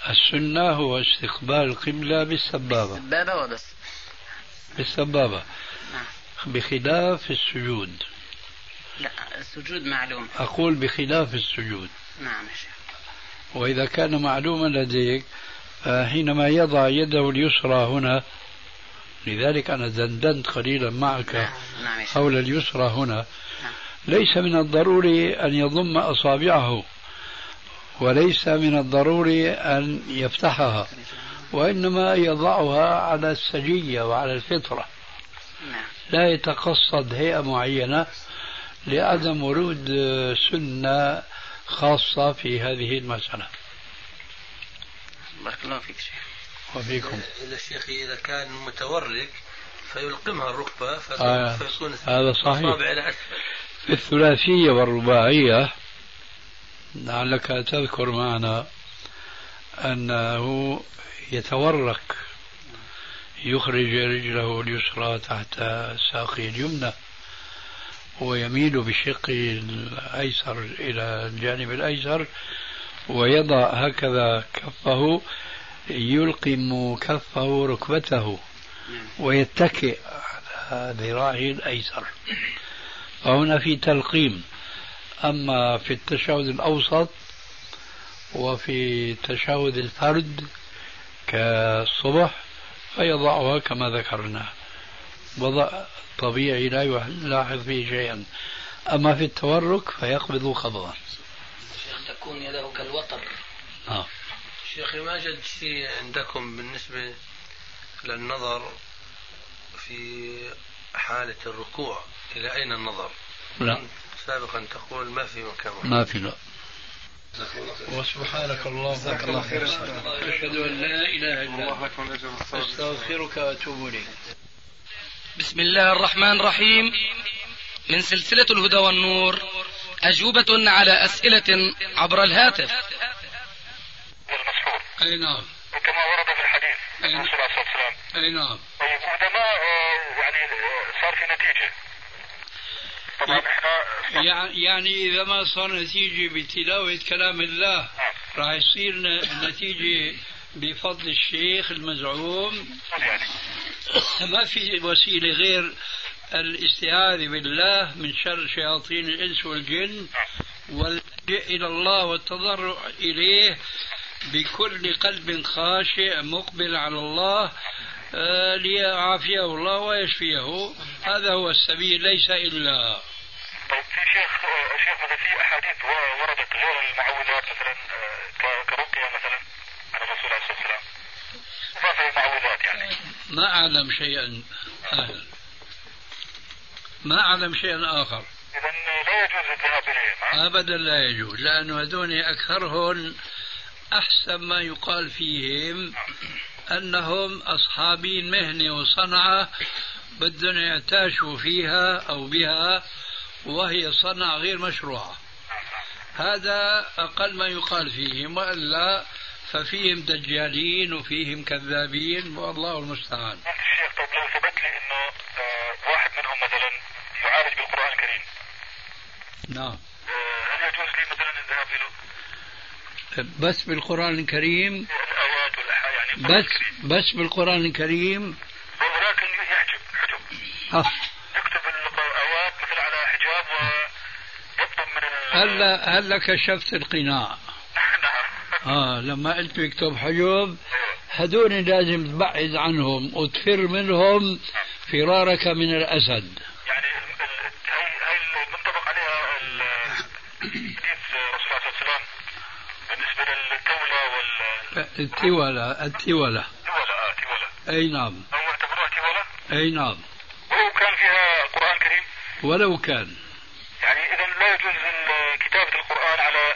السنة هو استقبال القبلة بالسبابة. السبابة وبس. بالسبابة. نعم. بخلاف السجود. لا السجود معلوم. أقول بخلاف السجود. نعم وإذا كان معلوما لديك حينما يضع يده اليسرى هنا لذلك أنا دندنت قليلا معك نعم. نعم. حول اليسرى هنا نعم. ليس من الضروري أن يضم أصابعه وليس من الضروري أن يفتحها وإنما يضعها على السجية وعلى الفطرة لا يتقصد هيئة معينة لعدم ورود سنة خاصة في هذه المسألة بارك الله فيك شيخ وفيكم إذا الشيخ إذا كان متورك فيلقمها الركبة آه. فيكون هذا صحيح. في الثلاثية والرباعية لعلك تذكر معنا أنه يتورك يخرج رجله اليسرى تحت ساقه اليمنى ويميل بشقه الأيسر إلى الجانب الأيسر ويضع هكذا كفه يلقم كفه ركبته ويتكئ على ذراعه الأيسر. فهنا في تلقيم. أما في التشهد الأوسط وفي تشهد الفرد كالصبح فيضعها كما ذكرنا. وضع طبيعي لا يلاحظ فيه شيئا. أما في التورك فيقبض قبضا. تكون يده كالوتر. آه. شيخي ما جد شيء عندكم بالنسبة للنظر في حالة الركوع إلى أين النظر؟ لا. سابقا تقول ما في مكان ما في لا. وسبحانك اللهم جزاك الله خير أشهد أن لا إله إلا الله أنت. أستغفرك وأتوب إليك. بسم الله الرحمن الرحيم. من سلسلة الهدى والنور. أجوبة على أسئلة عبر الهاتف. والمسحور أي نعم. وكما ورد في الحديث. أي عن الرسول عليه الصلاة والسلام. أي نعم. طيب وإذا ما آه، يعني آه، صار في نتيجة. طبعا إحنا يع- يعني إذا ما صار نتيجة بتلاوة كلام الله راح يصير ن- نتيجة بفضل الشيخ المزعوم. يعني. ما في وسيلة غير الاستعاذة بالله من شر شياطين الإنس والجن واللجئ إلى الله والتضرع إليه بكل قلب خاشع مقبل على الله آه، ليعافيه الله ويشفيه. هذا هو السبيل ليس إلا. طيب في شيخ آه، شيخ مثلا في أحاديث وردت غير المعوذات مثلا آه، كرقية مثلا عن الرسول عليه الصلاة والسلام. اضافه للمعوذات يعني؟ ما أعلم شيئا. آخر ما أعلم شيئا آخر. اذا لا يجوز الذهاب اليهم ها؟ أبدا لا يجوز لأنه هذول أكثرهم أحسن ما يقال فيهم أنهم أصحابين مهنة وصنعة بدهم يعتاشوا فيها أو بها وهي صنعة غير مشروعة. هذا أقل ما يقال فيهم وإلا ففيهم دجالين وفيهم كذابين والله المستعان. الشيخ طيب لو ثبت لي إنه آه، واحد منهم مثلا يعالج بالقرآن الكريم. نعم. آه، هل يجوز لي مثلا الذهاب له بس بالقرآن الكريم؟ الآيات والاحا يعني بس الكريم. بس بالقرآن الكريم؟ ولكن يحجب حجب. ها يكتب الايات مثل على حجاب ويطلب من هلا هلا كشفت القناع. آه لما قلت بكتب حجب هدول لازم تبعد عنهم وتفر منهم فرارك من الأسد. يعني هي هي المنطبق عليها حديث الرسول عليه الصلاه والسلام بالنسبة للتولى وال التولى تولى آه تولى أي نعم. هم يعتبروها تولى أي نعم. ولو كان فيها قرآن كريم؟ ولو كان يعني اذا لا يجوز ال- كتابه القران على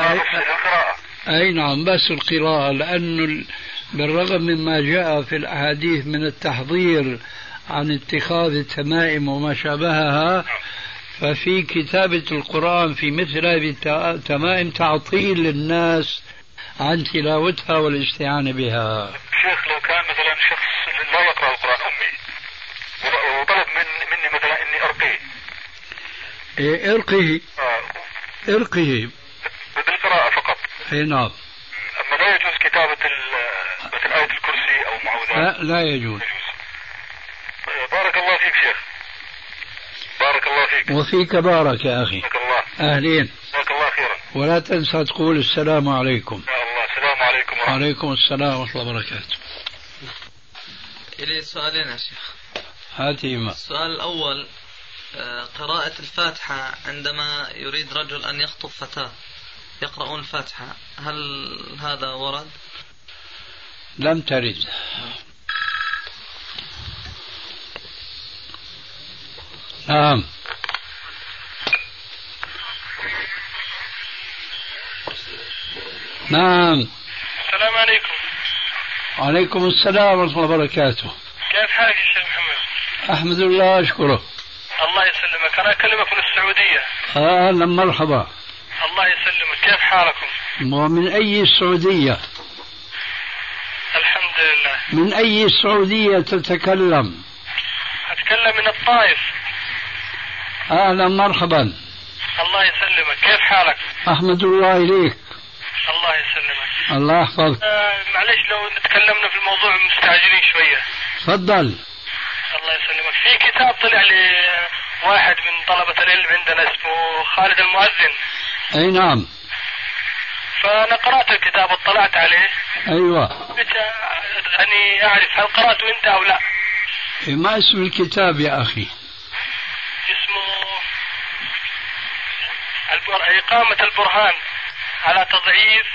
انما أي- نعم بس القراءة لأنه ال- بالرغم مما جاء في الأحاديث من التحذير عن اتخاذ التمائم وما شابهها ففي كتابة القرآن في مثل هذه الت- التمائم تعطيل للناس عن تلاوتها والاستعانة بها. شيخ لو كان مثلا شخص لا يقرأ القرآن أمي ول- وطلب من مني مثلا إني أرقيه. إيه، ارقه آه. فقط اي نعم أما لا يجوز كتابة ال- مثل آية الكرسي أو معوذات لا لا يجوز. بارك الله فيك شيخ. بارك الله فيك. وفيك بارك يا أخي. جزاك الله. أهلين. جزاك الله خيرا. ولا تنسى تقول السلام عليكم. يا الله السلام عليكم ورحمة وعليكم السلام ورحمة الله وبركاته. إلي سؤالين يا شيخ. هاتي ما السؤال الأول آه، قراءة الفاتحة عندما يريد رجل أن يخطب فتاة. يقرؤون الفاتحة. هل هذا ورد؟ لم ترد. نعم. نعم. السلام عليكم. وعليكم السلام ورحمة الله وبركاته. كيف حالك يا شيخ محمد؟ أحمد الله أشكره الله يسلمك. أنا أكلمك من السعودية. أهلا مرحبا. الله يسلمك كيف حالكم؟ ومن أي السعودية الحمد لله من أي السعودية تتكلم؟ أتكلم من الطائف. أهلا مرحبا. الله يسلمك. كيف حالك؟ أحمد الله إليك. الله يسلمك. الله يحفظك. آه معلش لو تكلمنا في الموضوع مستعجلين شوية. تفضل. الله يسلمك. في كتاب طلع لي واحد من طلبة العلم عندنا اسمه خالد المؤذن. أي نعم. فأنا قرأت الكتاب واطلعت عليه. أيوة. بت- أني أعرف هل قرأته أنت أو لا. ما اسم الكتاب يا أخي؟ اسمه البر... إقامة البرهان على تضعيف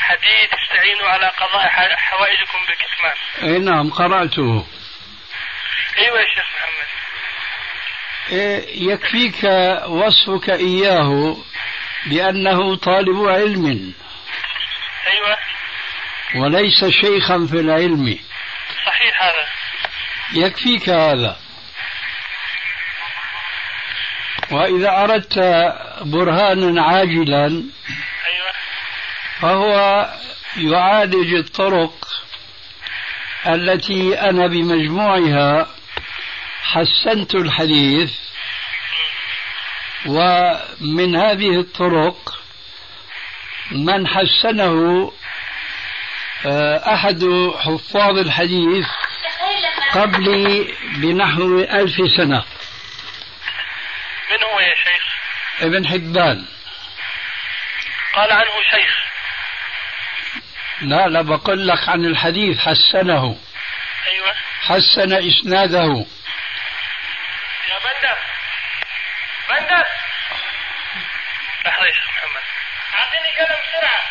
حديث استعينوا على قضاء حوائجكم بالكتمان أي نعم قرأته. أيوة يا شيخ محمد. إيه، يكفيك وصفك إياه. بأنه طالب علم. أيوة. وليس شيخا في العلم. صحيح هذا. يكفيك هذا. وإذا أردت برهانا عاجلا أيوة. فهو يعالج الطرق التي أنا بمجموعها حسنت الحديث. ومن هذه الطرق من حسنه آه، أحد حفاظ الحديث قبلي بنحو ألف سنة. من هو يا شيخ؟ ابن حبان. قال عنه شيخ. لا لا بقول لك عن الحديث حسنه. أيوة. حسن إسناده. يا بندر. بندر لحظة يا شيخ محمد. أعطيني قلم بسرعة.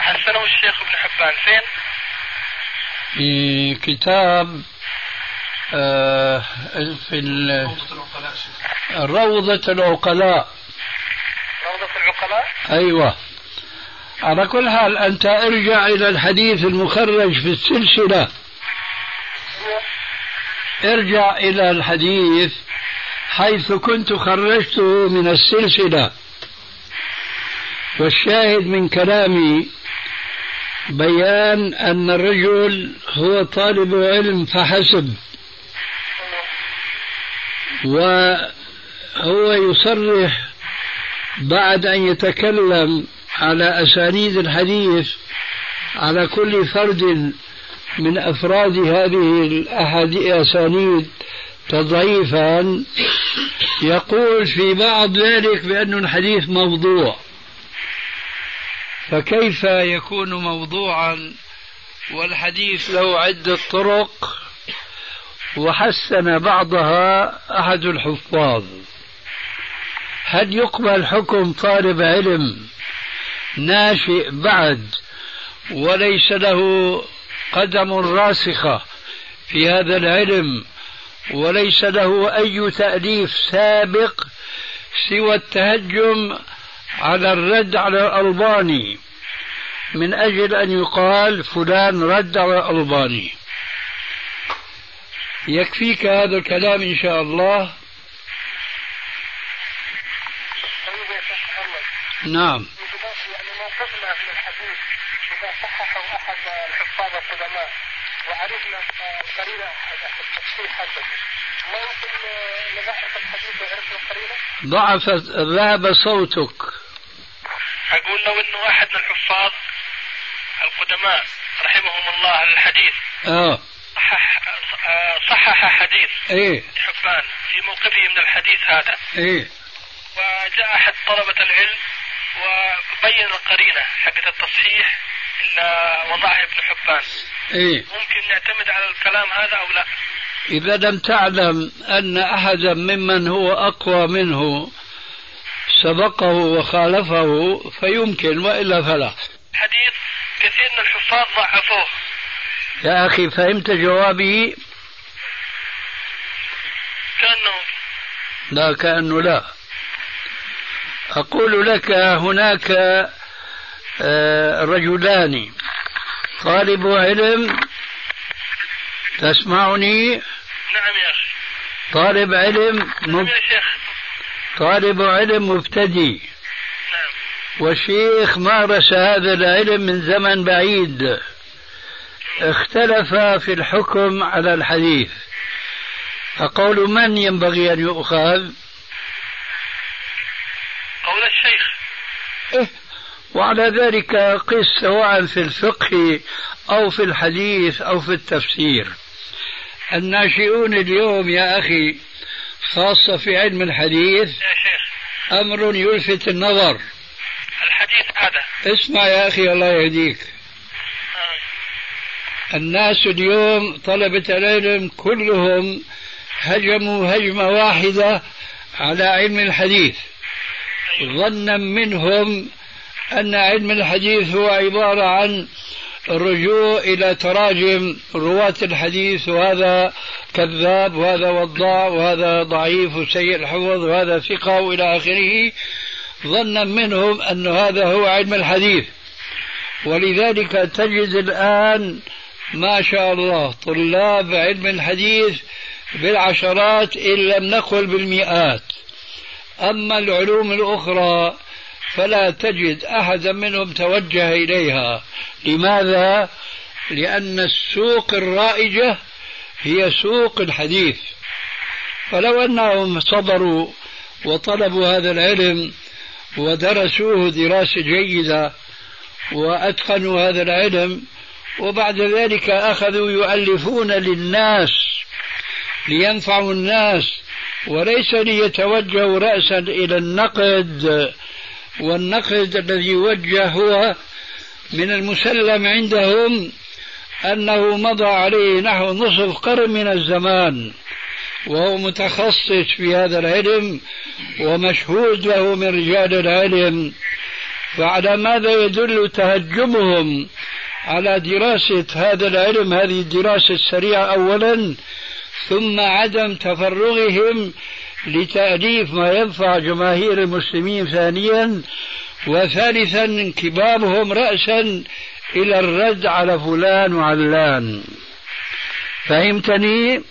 حسنه الشيخ ابن حبان. فين؟ في كتاب آه، في ال- روضة العقلاء. روضة العقلاء؟ أيوة. على كل حال أنت ارجع إلى الحديث المخرج في السلسلة. ارجع إلى الحديث حيث كنت خرجته من السلسلة. والشاهد من كلامي بيان أن الرجل هو طالب علم فحسب. وهو يصرح بعد أن يتكلم على أسانيد الحديث على كل فرد من أفراد هذه الأسانيد تضعيفا يقول في بعض ذلك بأن الحديث موضوع. فكيف يكون موضوعا والحديث له عدة طرق وحسن بعضها أحد الحفاظ؟ هل يقبل حكم طالب علم ناشئ بعد وليس له قدم راسخة في هذا العلم وليس له أي تأليف سابق سوى التهجم على الرد على الألباني من أجل أن يقال فلان رد على الألباني. يكفيك هذا الكلام إن شاء الله؟ نعم. يعني موقفنا من الحديث إذا صححه أحد الحفاظ القدماء وعرفنا القرينه التصحيح هذا ما يمكن نضعف الحديث وعرفنا القرينه؟ ضعف ذهب صوتك. أقول لو إنه أحد من الحفاظ القدماء رحمهم الله الحديث. آه. صحح صحح حديث. إيه. حبان في موقفه من الحديث هذا. إيه. وجاء أحد طلبة العلم وبين القرينة حقت التصحيح إلا وضعها ابن حبان إيه. ممكن نعتمد على الكلام هذا أو لا؟ إذا لم تعلم أن أحدا ممن هو أقوى منه سبقه وخالفه فيمكن وإلا فلا. حديث كثير من الحفاظ ضعفوه. يا أخي فهمت جوابي؟ كأنه. لا كأنه لا. أقول لك هناك آه، رجلان. طالب علم تسمعني؟ نعم يا أخي. طالب علم نعم مب... يا شيخ. طالب علم مبتدئ. نعم. والشيخ مارس هذا العلم من زمن بعيد. اختلف في الحكم على الحديث. فقول من ينبغي أن يؤخذ؟ قول الشيخ. إيه. وعلى ذلك قس سواء في الفقه أو في الحديث أو في التفسير. الناشئون اليوم يا أخي خاصة في علم الحديث يا شيخ. أمر يلفت النظر. الحديث هذا. اسمع يا أخي الله يهديك. آه. الناس اليوم طلبة العلم كلهم هجموا هجمة واحدة على علم الحديث. ظنا منهم أن علم الحديث هو عبارة عن الرجوع إلى تراجم رواة الحديث وهذا كذاب وهذا وضاع وهذا ضعيف وسيء الحفظ وهذا ثقة وإلى آخره. ظنا منهم أن هذا هو علم الحديث. ولذلك تجد الآن ما شاء الله طلاب علم الحديث بالعشرات إن لم نقل بالمئات. أما العلوم الأخرى فلا تجد أحدا منهم توجه إليها. لماذا؟ لأن السوق الرائجة هي سوق الحديث. فلو أنهم صبروا وطلبوا هذا العلم ودرسوه دراسة جيدة وأتقنوا هذا العلم وبعد ذلك أخذوا يؤلفون للناس لينفعوا الناس وليس ليتوجهوا رأسا إلى النقد. والنقد الذي يوجه هو من المسلم عندهم أنه مضى عليه نحو نصف قرن من الزمان وهو متخصص في هذا العلم ومشهود له من رجال العلم. فعلى ماذا يدل تهجمهم على دراسة هذا العلم هذه الدراسة السريعة أولا ثم عدم تفرغهم لتأليف ما ينفع جماهير المسلمين ثانيا وثالثا انكبابهم رأسا إلى الرد على فلان وعلان. فهمتني؟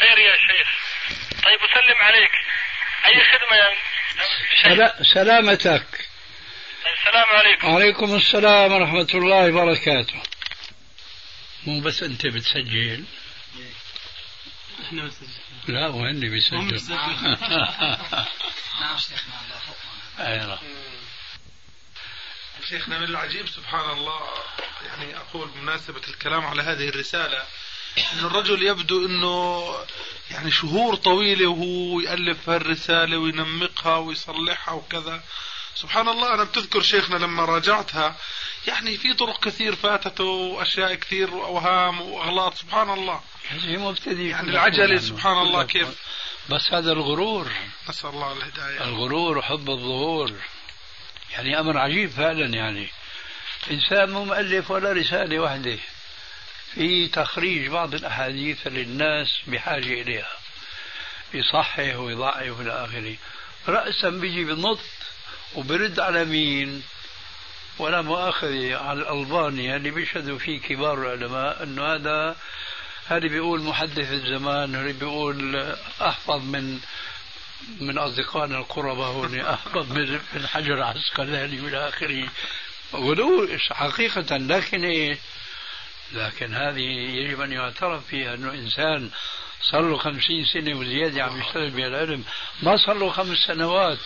خير يا شيخ. طيب أسلم عليك. أي خدمة يا سلا- سلامتك. طيب السلام عليكم. وعليكم السلام ورحمة الله وبركاته. مو بس أنت بتسجل. إحنا بس لا وهني بيسجل. نعم شيخنا نعم. شيخنا من العجيب سبحان الله. يعني أقول بمناسبة الكلام على هذه الرسالة أن الرجل يبدو أنه يعني شهور طويلة وهو يألف هالرسالة وينمقها ويصلحها وكذا. سبحان الله أنا بتذكر شيخنا لما راجعتها يعني في طرق كثير فاتته وأشياء كثير وأوهام وأغلاط سبحان الله. هذه مبتدئ يعني العجلة سبحان الله كيف؟ بس هذا الغرور. نسأل الله الهداية. الغرور وحب الظهور. يعني أمر عجيب فعلا يعني. إنسان مو مؤلف ولا رسالة واحدة. في تخريج بعض الأحاديث للناس بحاجة إليها. يصحح ويضعف إلى آخره. رأسا بيجي بنط وبرد على مين؟ ولا مؤاخذة على الألباني اللي بيشهدوا فيه كبار العلماء أنه هذا هذا بيقول محدث الزمان هذا بيقول أحفظ من من أصدقائنا القرباء هون أحفظ من حجر عسقلاني والى آخره. غلو حقيقة لكن إيه؟ لكن هذه يجب أن يعترف فيها أنه إنسان صار له خمسين سنة وزيادة عم يشتغل بالعلم ما صار له خمس سنوات.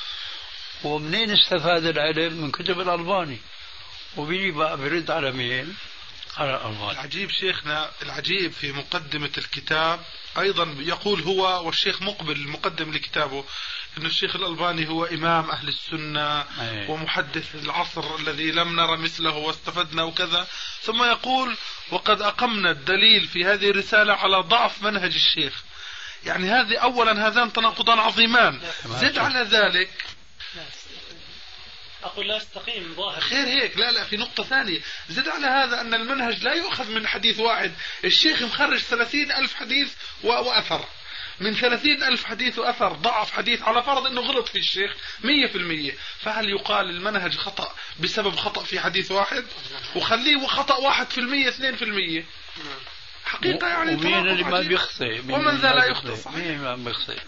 ومنين استفاد العلم؟ من كتب الألباني. وبيجي بقى برد على مين؟ على الألباني العجيب شيخنا العجيب في مقدمة الكتاب أيضا يقول هو والشيخ مقبل المقدم لكتابه أن الشيخ الألباني هو إمام أهل السنة أيه. ومحدث العصر الذي لم نرى مثله واستفدنا وكذا. ثم يقول وقد أقمنا الدليل في هذه الرسالة على ضعف منهج الشيخ. يعني هذه أولا هذان تناقضان عظيمان. زد على ذلك أقول لا أستقيم ظاهر. خير هيك. لا لا في نقطة ثانية. زد على هذا أن المنهج لا يؤخذ من حديث واحد. الشيخ مخرج ثلاثين ألف حديث وأثر. من ثلاثين ألف حديث وأثر ضعف حديث على فرض أنه غلط في الشيخ مية في المية. فهل يقال المنهج خطأ بسبب خطأ في حديث واحد؟ وخليه خطأ واحد في المية اثنين في المية. حقيقة يعني ومين اللي ما بيخطئ ومن ذا لا يخطئ صحيح. مين ما بيخطئ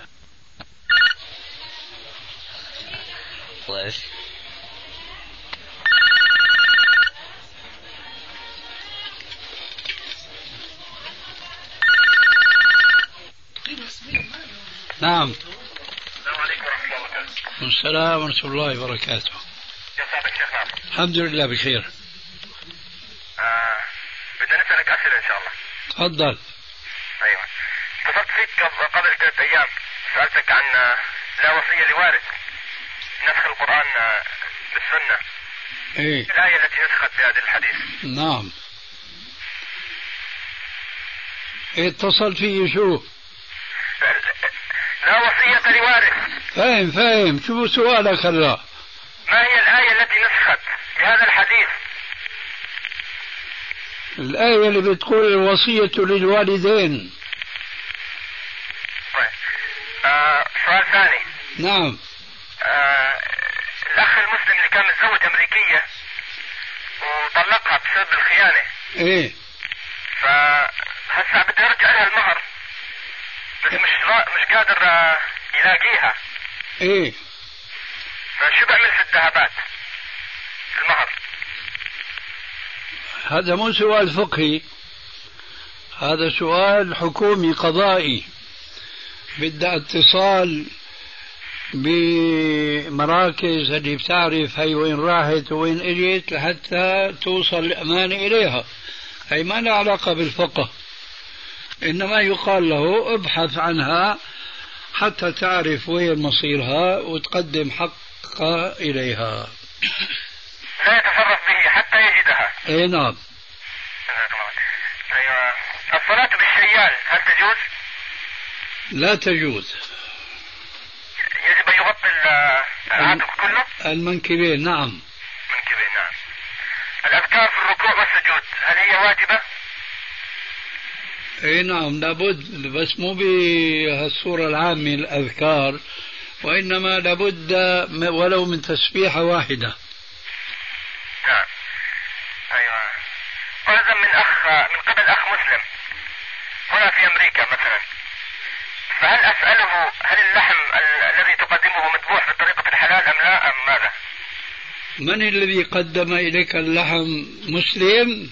نعم السلام عليكم ورحمة الله وبركاته. السلام ورحمة الله وبركاته كيف حالك شيخ نعم؟ الحمد لله بخير آه بدي نسألك أسئلة إن شاء الله. تفضل أيوة. اتصلت فيك قبل- قبل ثلاث أيام سألتك عن آه، لا وصية لوارث نسخ القرآن آه، بالسنة. إيه الآية التي نسخت بهذا الحديث. نعم إيه اتصل فيه شو لا وصية لوارث. فاهم فاهم شو سؤالك هلا ما هي الآية التي نسخت بهذا الحديث؟ الآية اللي بتقول الوصية للوالدين. طيب. آه سؤال ثاني. نعم. آه الأخ المسلم اللي كان متزوج أمريكية وطلقها بسبب الخيانة. إيه. فهسا بده يرجع لها المهر. مش. مش قادر آه، يلاقيها. إيه. فشو بيعمل في الذهبات المهر. هذا مو سؤال فقهي. هذا سؤال حكومي قضائي. بدها اتصال بمراكز اللي بتعرف هي وين راحت وين إجت لحتى توصل الأمانة إليها. هي ما لها علاقة بالفقه. إنما يقال له ابحث عنها حتى تعرف وين مصيرها وتقدم حقها إليها لا يتصرف به حتى يجدها إي نعم أيوة. الصلاة بالشيال هل تجوز؟ لا تجوز يجب أن يغطي ال- العاتق كله؟ المنكبين نعم منكبين نعم الأذكار في الركوع والسجود هل هي واجبة؟ اي نعم لابد بس مو بهالصورة العامة الأذكار وإنما لابد ولو من تسبيحة واحدة. نعم. أيوة. فرضا من أخ من قبل أخ مسلم. هنا في أمريكا مثلا. فهل أسأله هل اللحم ال- الذي تقدمه مذبوح بالطريقة الحلال أم لا أم ماذا؟ من الذي قدم إليك اللحم مسلم؟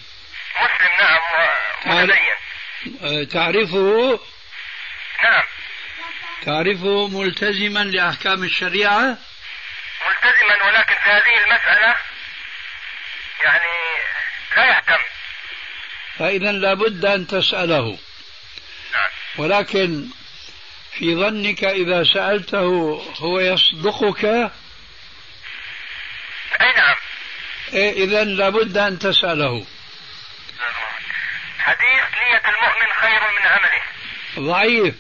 مسلم نعم ومتدين تعرفه؟ نعم. تعرفه ملتزما لأحكام الشريعة؟ ملتزما ولكن في هذه المسألة يعني لا يهتم فإذا لابد أن تسأله. نعم. ولكن في ظنك إذا سألته هو يصدقك؟ إيه إذا لابد أن تسأله. حديث نية المؤمن خير من عمله ضعيف.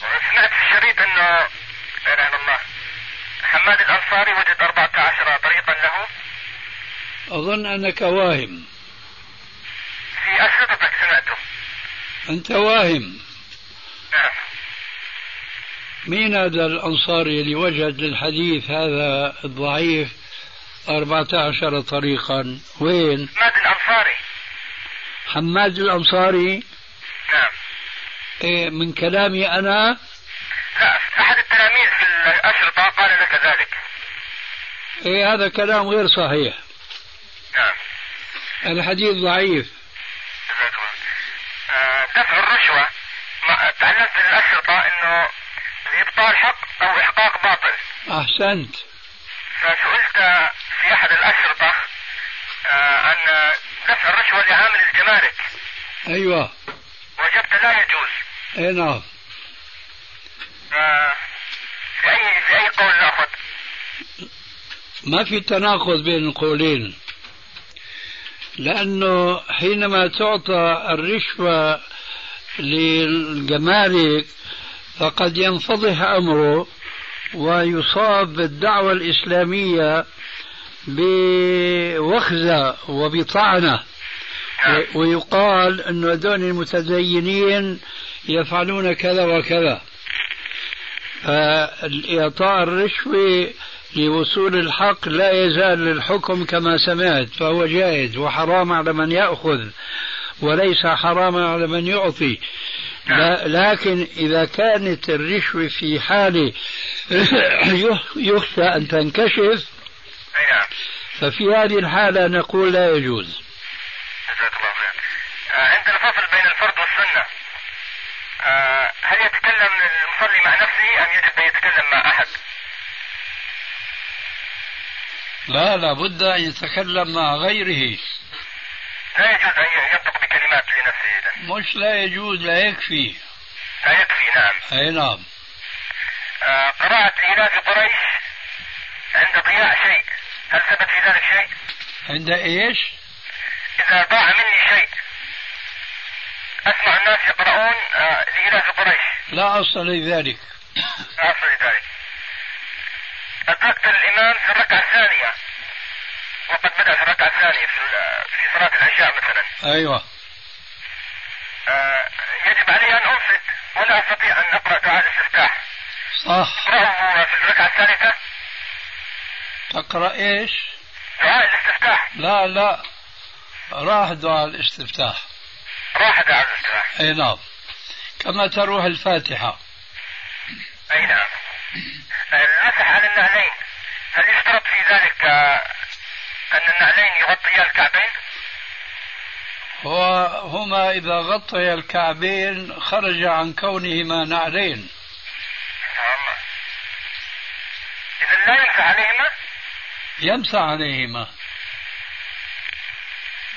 سمعت في الشريط انه لا إله إلا الله. حماد الأنصاري وجد 14 طريقا له. أظن أنك واهم. في اشرطتك سمعته. أنت واهم. نعم. مين هذا الأنصاري اللي وجد للحديث هذا الضعيف أربعة عشر طريقا؟ وين؟ حماد الأنصاري. حماد الأنصاري؟ من كلامي أنا. لا أحد التلاميذ في الأشرطة قال لك ذلك. إيه هذا كلام غير صحيح. نعم. الحديث ضعيف. آه، دفع الرشوة. تعلمت من الأشرطة أنه لإبطال حق أو إحقاق باطل. أحسنت. فسئلت في أحد الأشرطة آه، عن دفع الرشوة لعامل الجمارك. أيوة. وجبت لا يجوز. إيه نعم. آه، في أي في أي قول نأخذ ما في تناقض بين القولين. لأنه حينما تعطى الرشوة للجمارك فقد ينفضح أمره ويصاب بالدعوة الإسلامية بوخزة وبطعنة. و- ويقال أن هذول المتدينين يفعلون كذا وكذا. فإعطاء الرشوة لوصول الحق لا يزال للحكم كما سمعت فهو جائز وحرام على من يأخذ وليس حراما على من يعطي. لكن إذا كانت الرشوة في حال يخشى أن تنكشف ففي هذه الحالة نقول لا يجوز. جزاك الله خير آه، عندنا فصل بين الفرض والسنة آه، هل يتكلم المصلي مع نفسه أم يجب أن يتكلم مع أحد؟ لا لابد أن يتكلم مع غيره. لا يجوز أن ينطق بكلمات لنفسه إذن. مش لا يجوز لا يكفي. لا يكفي نعم. أي نعم. آه، قراءة لإلاف قريش عند ضياع شيء. هل ثبت في ذلك شيء؟ عند إيش؟ إذا ضاع مني شيء. أسمع الناس يقرؤون آه، لإلاف قريش. لا أصل لذلك. لا أصل لذلك. أدركت الإمام في الركعة الثانية. وقد بدأ في الركعة الثانية في في صلاة العشاء مثلا. أيوة. آه، يجب علي أن أنصت ولا أستطيع أن أقرأ دعاء الاستفتاح. صح. أقرأه في الركعة الثالثة؟ تقرأ إيش؟ دعاء الاستفتاح. لا لا. راح دعاء الاستفتاح. راح دعاء الاستفتاح أي نعم. كما تروح الفاتحة. أي نعم. المسح على النعلين. هل يشترط في ذلك آه، أن النعلين يغطيا الكعبين؟ وهما إذا غطي الكعبين خرج عن كونهما نعلين. الله. إذا لا ينفع عليهما؟ يمسح عليهما.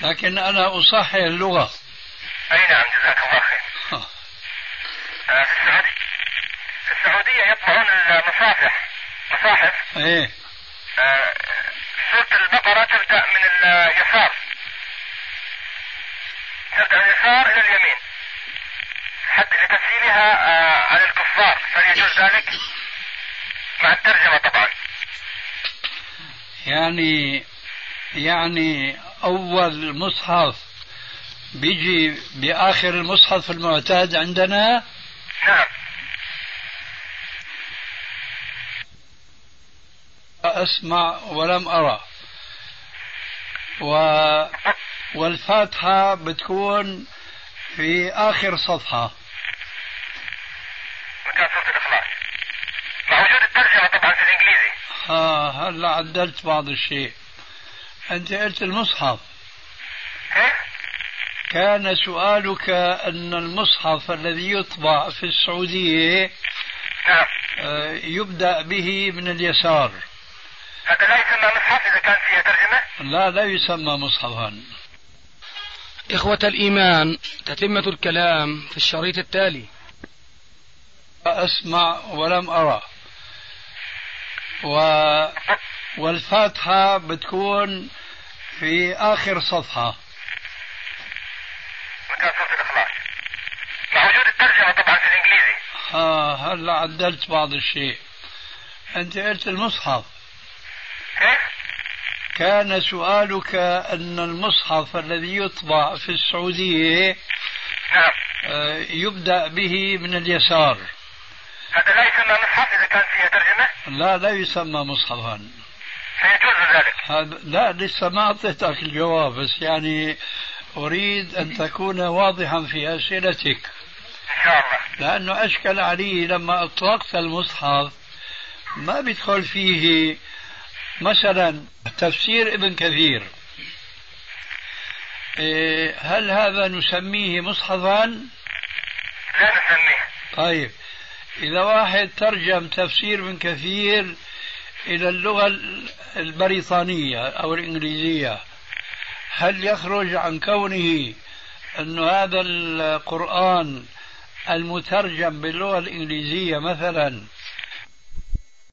لكن أنا أصحح اللغة. أي نعم جزاك الله خير. آه، في السعودية. في السعودية يطبعون المصافح. مصاحف. آه، سورة البقرة تبدأ من اليسار. تبدأ من اليسار إلى اليمين. حتى لتسهيلها آه، على الكفار. هل يجوز ذلك؟ مع الترجمة طبعا. يعني يعني أول مصحف بيجي بآخر المصحف المعتاد عندنا. نعم. أسمع ولم أرى. و والفاتحة بتكون في آخر صفحة. مكان سورة الإخلاص. مع وجود الترجمة طبعا في الإنجليزي. ها هلأ عدلت بعض الشيء. أنت قلت المصحف؟ كان سؤالك أن المصحف الذي يطبع في السعودية نعم. آه، يبدأ به من اليسار. هذا لا يسمى مصحف إذا كان فيها ترجمة؟ لا لا يسمى مصحفا. إخوة الإيمان تتمة الكلام في الشريط التالي. أسمع ولم أرى. و والفاتحة بتكون في آخر صفحة. سورة الإخلاص مع وجود الترجمة طبعا في الإنجليزي. آه هلا عدلت بعض الشيء. أنت قلت المصحف. كيف؟ كان سؤالك أن المصحف الذي يطبع في السعودية نعم. آه، يبدأ به من اليسار. هذا لا يسمى مصحف إذا كان فيها ترجمة؟ لا لا يسمى مصحفا. فيجوز ذلك. هذا لا لسه ما أعطيتك الجواب بس يعني أريد أن تكون واضحا في أسئلتك. إن شاء الله لأنه أشكل علي لما أطلقت المصحف ما بيدخل فيه مثلا تفسير ابن كثير. إيه، هل هذا نسميه مصحفا؟ لا نسميه. طيب إذا واحد ترجم تفسير ابن كثير إلى اللغة البريطانية أو الإنجليزية هل يخرج عن كونه أن هذا القرآن المترجم باللغة الإنجليزية مثلا